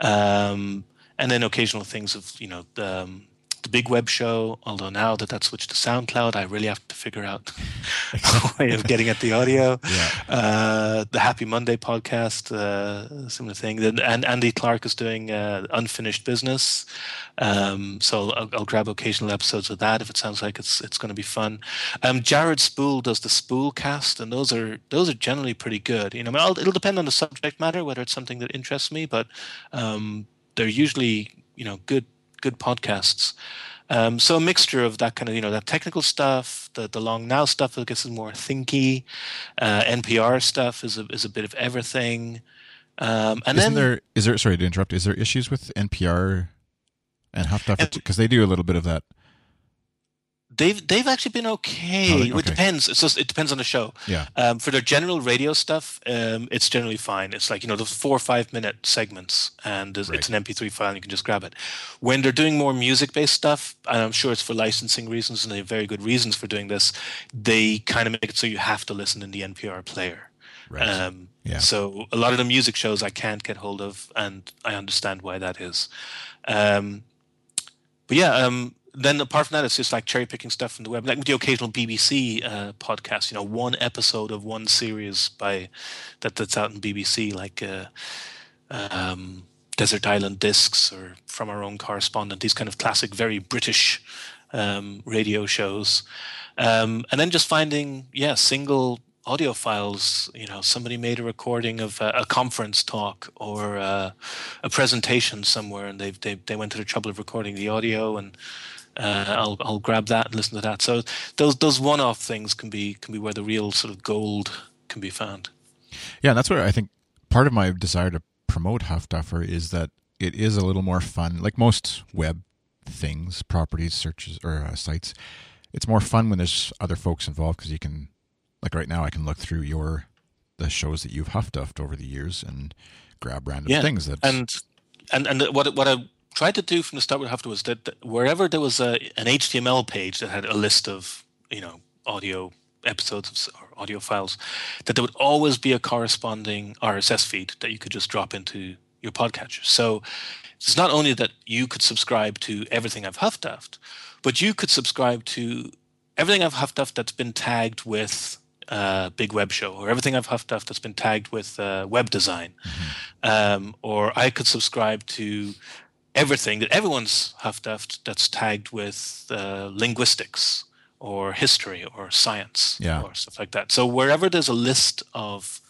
um, and then occasional things of you know um, the big web show. Although now that that's switched to SoundCloud, I really have to figure out a way of getting at the audio. Yeah. Uh, the Happy Monday podcast, uh, similar thing. And Andy Clarke is doing uh, Unfinished Business. Um, so I'll, I'll, grab occasional episodes of that if it sounds like it's it's going to be fun. Um, Jared Spool does the Spool cast, and those are those are generally pretty good. You know, I mean, it'll depend on the subject matter whether it's something that interests me, but um, they're usually you know good good podcasts. Um, so a mixture of that kind of you know that technical stuff, the the long now stuff I guess is more thinky. Uh, NPR stuff is a is a bit of everything. Um, and Isn't then there is there sorry to interrupt? Is there issues with NPR and Huffduffer because they do a little bit of that they've they've actually been okay. Oh, okay. It depends. It's just it depends on the show. Yeah. Um, for their general radio stuff, um, it's generally fine. It's like you know those four or five minute segments, and right. it's an MP3 file, and you can just grab it. When they're doing more music based stuff, and I'm sure it's for licensing reasons, and they have very good reasons for doing this. They kind of make it so you have to listen in the NPR player. Right. Um, yeah. So a lot of the music shows I can't get hold of, and I understand why that is. Um, but yeah, um, then apart from that, it's just like cherry picking stuff from the web, like the occasional BBC uh, podcast. You know, one episode of one series by that that's out in BBC, like uh, um, Desert Island Discs or From Our Own Correspondent. These kind of classic, very British um, radio shows, um, and then just finding yeah single audio files. You know, somebody made a recording of a, a conference talk or uh, a presentation somewhere, and they they they went to the trouble of recording the audio and uh, I'll I'll grab that and listen to that. So those those one off things can be can be where the real sort of gold can be found. Yeah, and that's where I think part of my desire to promote Huffduffer is that it is a little more fun. Like most web things, properties, searches, or uh, sites, it's more fun when there's other folks involved because you can like right now, I can look through your the shows that you've huff duffed over the years and grab random Yeah, things that and and and what what I tried to do from the start with Hafta was that, that wherever there was a an HTML page that had a list of you know audio episodes of, or audio files, that there would always be a corresponding RSS feed that you could just drop into your podcatcher. So it's not only that you could subscribe to everything I've huff duffed, but you could subscribe to everything I've huff duffed that's been tagged with uh, Big Web Show, or everything I've huff duffed that's been tagged with uh, web design, um, or I could subscribe to everything that everyone's huff that's tagged with uh, linguistics or history or science Yeah. or stuff like that. So wherever there's a list of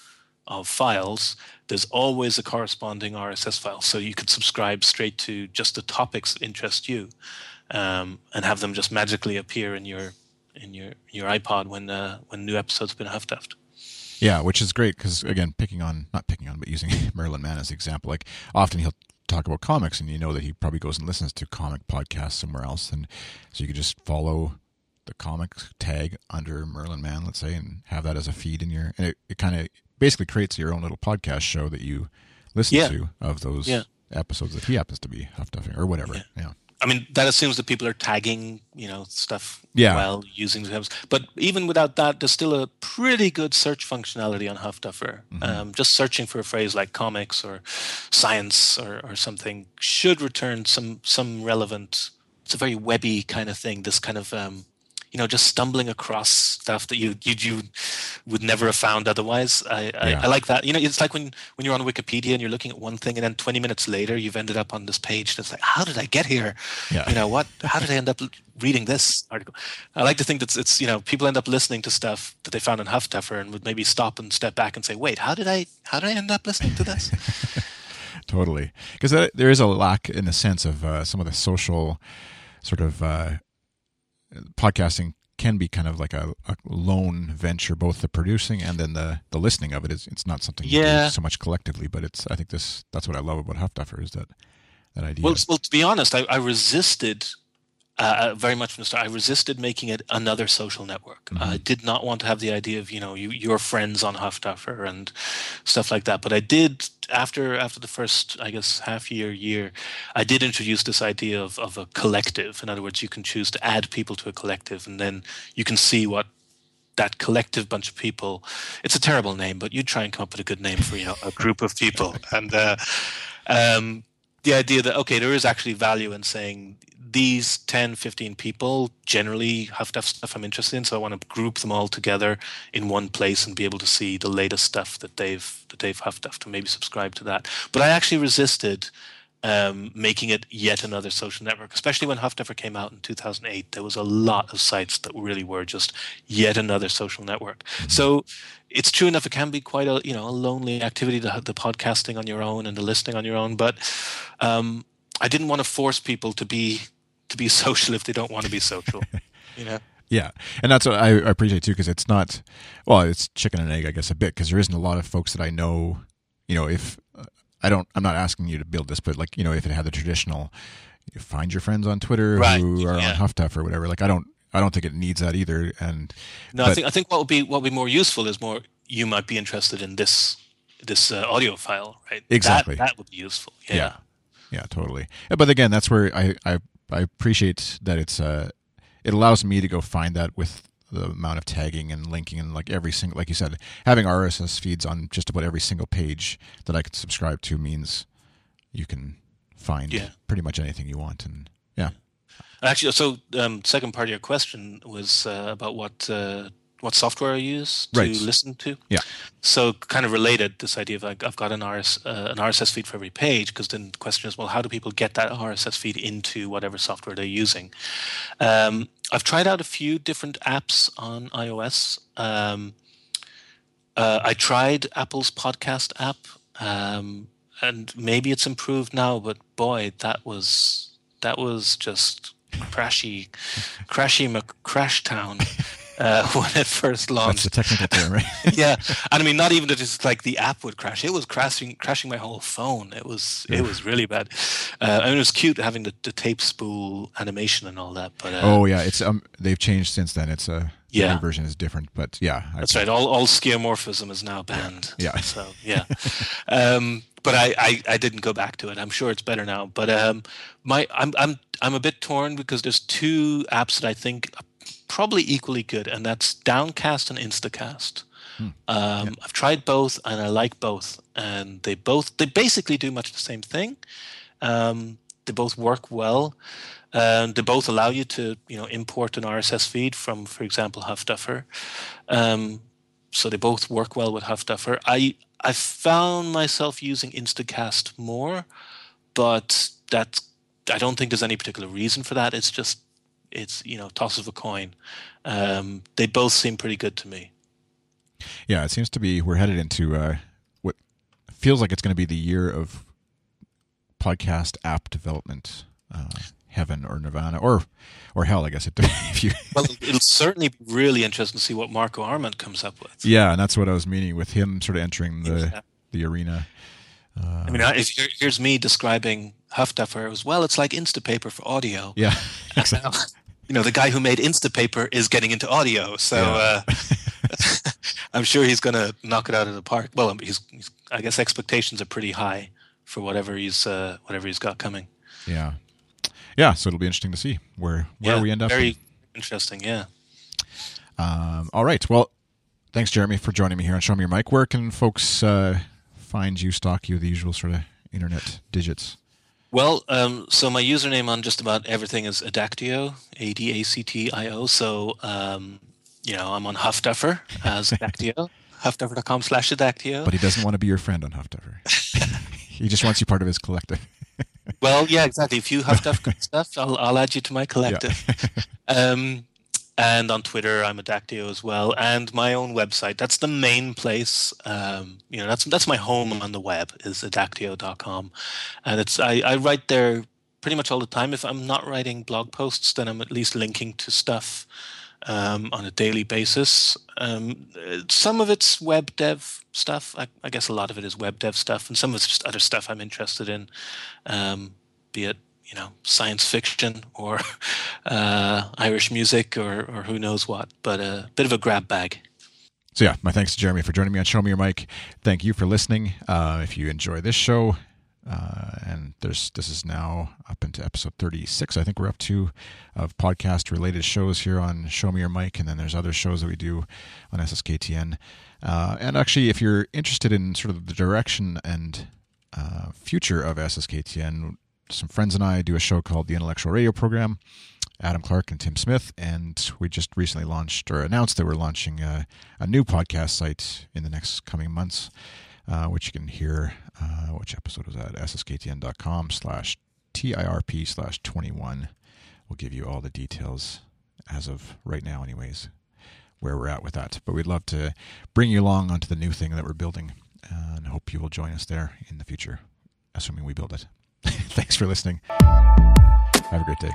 of files, there's always a corresponding RSS file. So you could subscribe straight to just the topics that interest you, um, and have them just magically appear in your in your your iPod when uh, when new episodes have been huff duffed. Yeah, which is great because again, picking on not picking on, but using Merlin Mann as the example. Like often he'll talk about comics, and you know that he probably goes and listens to comic podcasts somewhere else, and so you could just follow the comics tag under Merlin Mann, let's say, and have that as a feed in your, and it, it kind of basically creates your own little podcast show that you listen Yeah. to of those Yeah. episodes that he happens to be huff duffing or whatever. Yeah. Yeah. I mean, that assumes that people are tagging, you know, stuff Yeah. well using the terms. But even without that, there's still a pretty good search functionality on Huffduffer. Um, just searching for a phrase like comics or science or, or something should return some some relevant. It's a very webby kind of thing. This kind of um, you know, just stumbling across stuff that you you, you would never have found otherwise. I, I, Yeah. I like that. You know, it's like when when you're on Wikipedia and you're looking at one thing, and then 20 minutes later you've ended up on this page. It's like, how did I get here? Yeah. You know what? How did I end up reading this article? I like to think that it's you know people end up listening to stuff that they found in Huffduffer and would maybe stop and step back and say, wait, how did I how did I end up listening to this? Totally, because there is a lack in a sense of uh, some of the social sort of uh, podcasting can be kind of like a, a lone venture, both the producing and then the the listening of it. Is it's not something you Yeah. do so much collectively, but it's I think this that's what I love about Huffduffer is that that idea. Well, well, to be honest, I, I resisted uh, very much from the start. I resisted making it another social network. I did not want to have the idea of you know you, your friends on Huffduffer and stuff like that. But I did after after the first I guess half year year, I did introduce this idea of of a collective. In other words, you can choose to add people to a collective, and then you can see what that collective bunch of people it's a terrible name but you try and come up with a good name for you know a group of people and uh, um, the idea that okay there is actually value in saying these 10 15 people generally have to have stuff i'm interested in so i want to group them all together in one place and be able to see the latest stuff that they've that they've have to, have to maybe subscribe to that but i actually resisted um, making it yet another social network, especially when Huffduffer came out in 2008. There was a lot of sites that really were just yet another social network. So it's true enough; it can be quite a you know a lonely activity to have the podcasting on your own and the listening on your own. But um, I didn't want to force people to be to be social if they don't want to be social. you know. Yeah, and that's what I I appreciate too, because it's not well, it's chicken and egg, I guess, a bit, because there isn't a lot of folks that I know. You know, if uh, I don't, I'm not asking you to build this, but like you know, if it had the traditional, you find your friends on Twitter Right, who are yeah. on Huffduff or whatever. Like I don't, I don't think it needs that either. And No, I think I think what would be what would be more useful is more you might be interested in this this uh, audio file, right? That- Exactly. That, would be useful. Yeah. yeah, yeah, totally. Yeah, But again, that's where I I, I appreciate that it's uh it allows me to go find that with the amount of tagging and linking and like every single like you said having RSS feeds on just about every single page that I can subscribe to means you can find Yeah. pretty much anything you want and yeah Actually, so um, second part of your question was uh, about what uh, what software I use to Right. listen to. Yeah. So kind of related, this idea of like, I've got an RS uh, an RSS feed for every page, because then the question is, well, how do people get that RSS feed into whatever software they're using? Um, I've tried out a few different apps on iOS. Um, uh, I tried Apple's podcast app, um, and maybe it's improved now, but boy, that was that was just crashy, crashy crash town. uh, when it first launched. That's the technical term, right? yeah, and I mean, not even that it's like the app would crash; it was crashing, crashing my whole phone. It was, yeah. it was really bad. Uh, I mean, it was cute having the, the tape spool animation and all that. But uh, oh yeah, it's um, they've changed since then. It's a yeah new version is different, but yeah, that's right. All all skeuomorphism is now banned. Yeah. So yeah, um, but I, I I didn't go back to it. I'm sure it's better now. But um, my I'm I'm I'm a bit torn because there's two apps that I think probably equally good, and that's Downcast and Instacast. Hmm. Um, yeah. I've tried both, and I like both, and they both they basically do much the same thing. Um, they both work well. and they both allow you to you know import an RSS feed from, for example, Huffduffer. Um, so they both work well with Huffduffer. I I found myself using Instacast more, but that's I don't think there's any particular reason for that. It's just it's you know toss of a coin. Um, they both seem pretty good to me. Yeah, it seems to be we're headed into uh, what feels like it's going to be the year of podcast app development. Uh, heaven or nirvana or or hell i guess it if you well it'll certainly be really interesting to see what marco arment comes up with yeah and that's what i was meaning with him sort of entering the yeah. the arena uh, i mean if here's me describing huffduffer as well it's like instapaper for audio yeah exactly. you know the guy who made instapaper is getting into audio so yeah. uh, i'm sure he's going to knock it out of the park well he's, he's, i guess expectations are pretty high for whatever he's uh, whatever he's got coming yeah yeah, so it'll be interesting to see where where yeah, we end up. Very interesting, yeah. Um, all right. Well, thanks, Jeremy, for joining me here on Show Me Your Mic. Where can folks uh, find you, stalk you, the usual sort of internet digits? Well, um, so my username on just about everything is Adactio, A D A C T I O. So, um, you know, I'm on Huffduffer as Adactio, huffduffer.com slash Adactio. But he doesn't want to be your friend on Huffduffer. he just wants you part of his collective well, yeah, exactly. If you have stuff, stuff, I'll, I'll add you to my collective. Yeah. um, and on Twitter, I'm Adactio as well, and my own website. That's the main place. Um, you know, that's that's my home on the web is adactio.com, and it's I, I write there pretty much all the time. If I'm not writing blog posts, then I'm at least linking to stuff um, on a daily basis. Um, some of it's web dev stuff. I, I, guess a lot of it is web dev stuff, and some of it's just other stuff I'm interested in, um, be it you know science fiction or uh, Irish music or or who knows what. But a bit of a grab bag. So yeah, my thanks to Jeremy for joining me on Show Me Your Mic. Thank you for listening. Uh, if you enjoy this show, uh, and there's this is now up into episode 36 i think we're up to of podcast related shows here on show me your mic and then there's other shows that we do on ssktn uh, and actually if you're interested in sort of the direction and uh, future of ssktn some friends and i do a show called the intellectual radio program adam clark and tim smith and we just recently launched or announced that we're launching a, a new podcast site in the next coming months uh, which you can hear. Uh, which episode was that? sskTN.com slash TIRP slash 21 We'll give you all the details as of right now, anyways, where we're at with that. But we'd love to bring you along onto the new thing that we're building and hope you will join us there in the future, assuming we build it. Thanks for listening. Have a great day.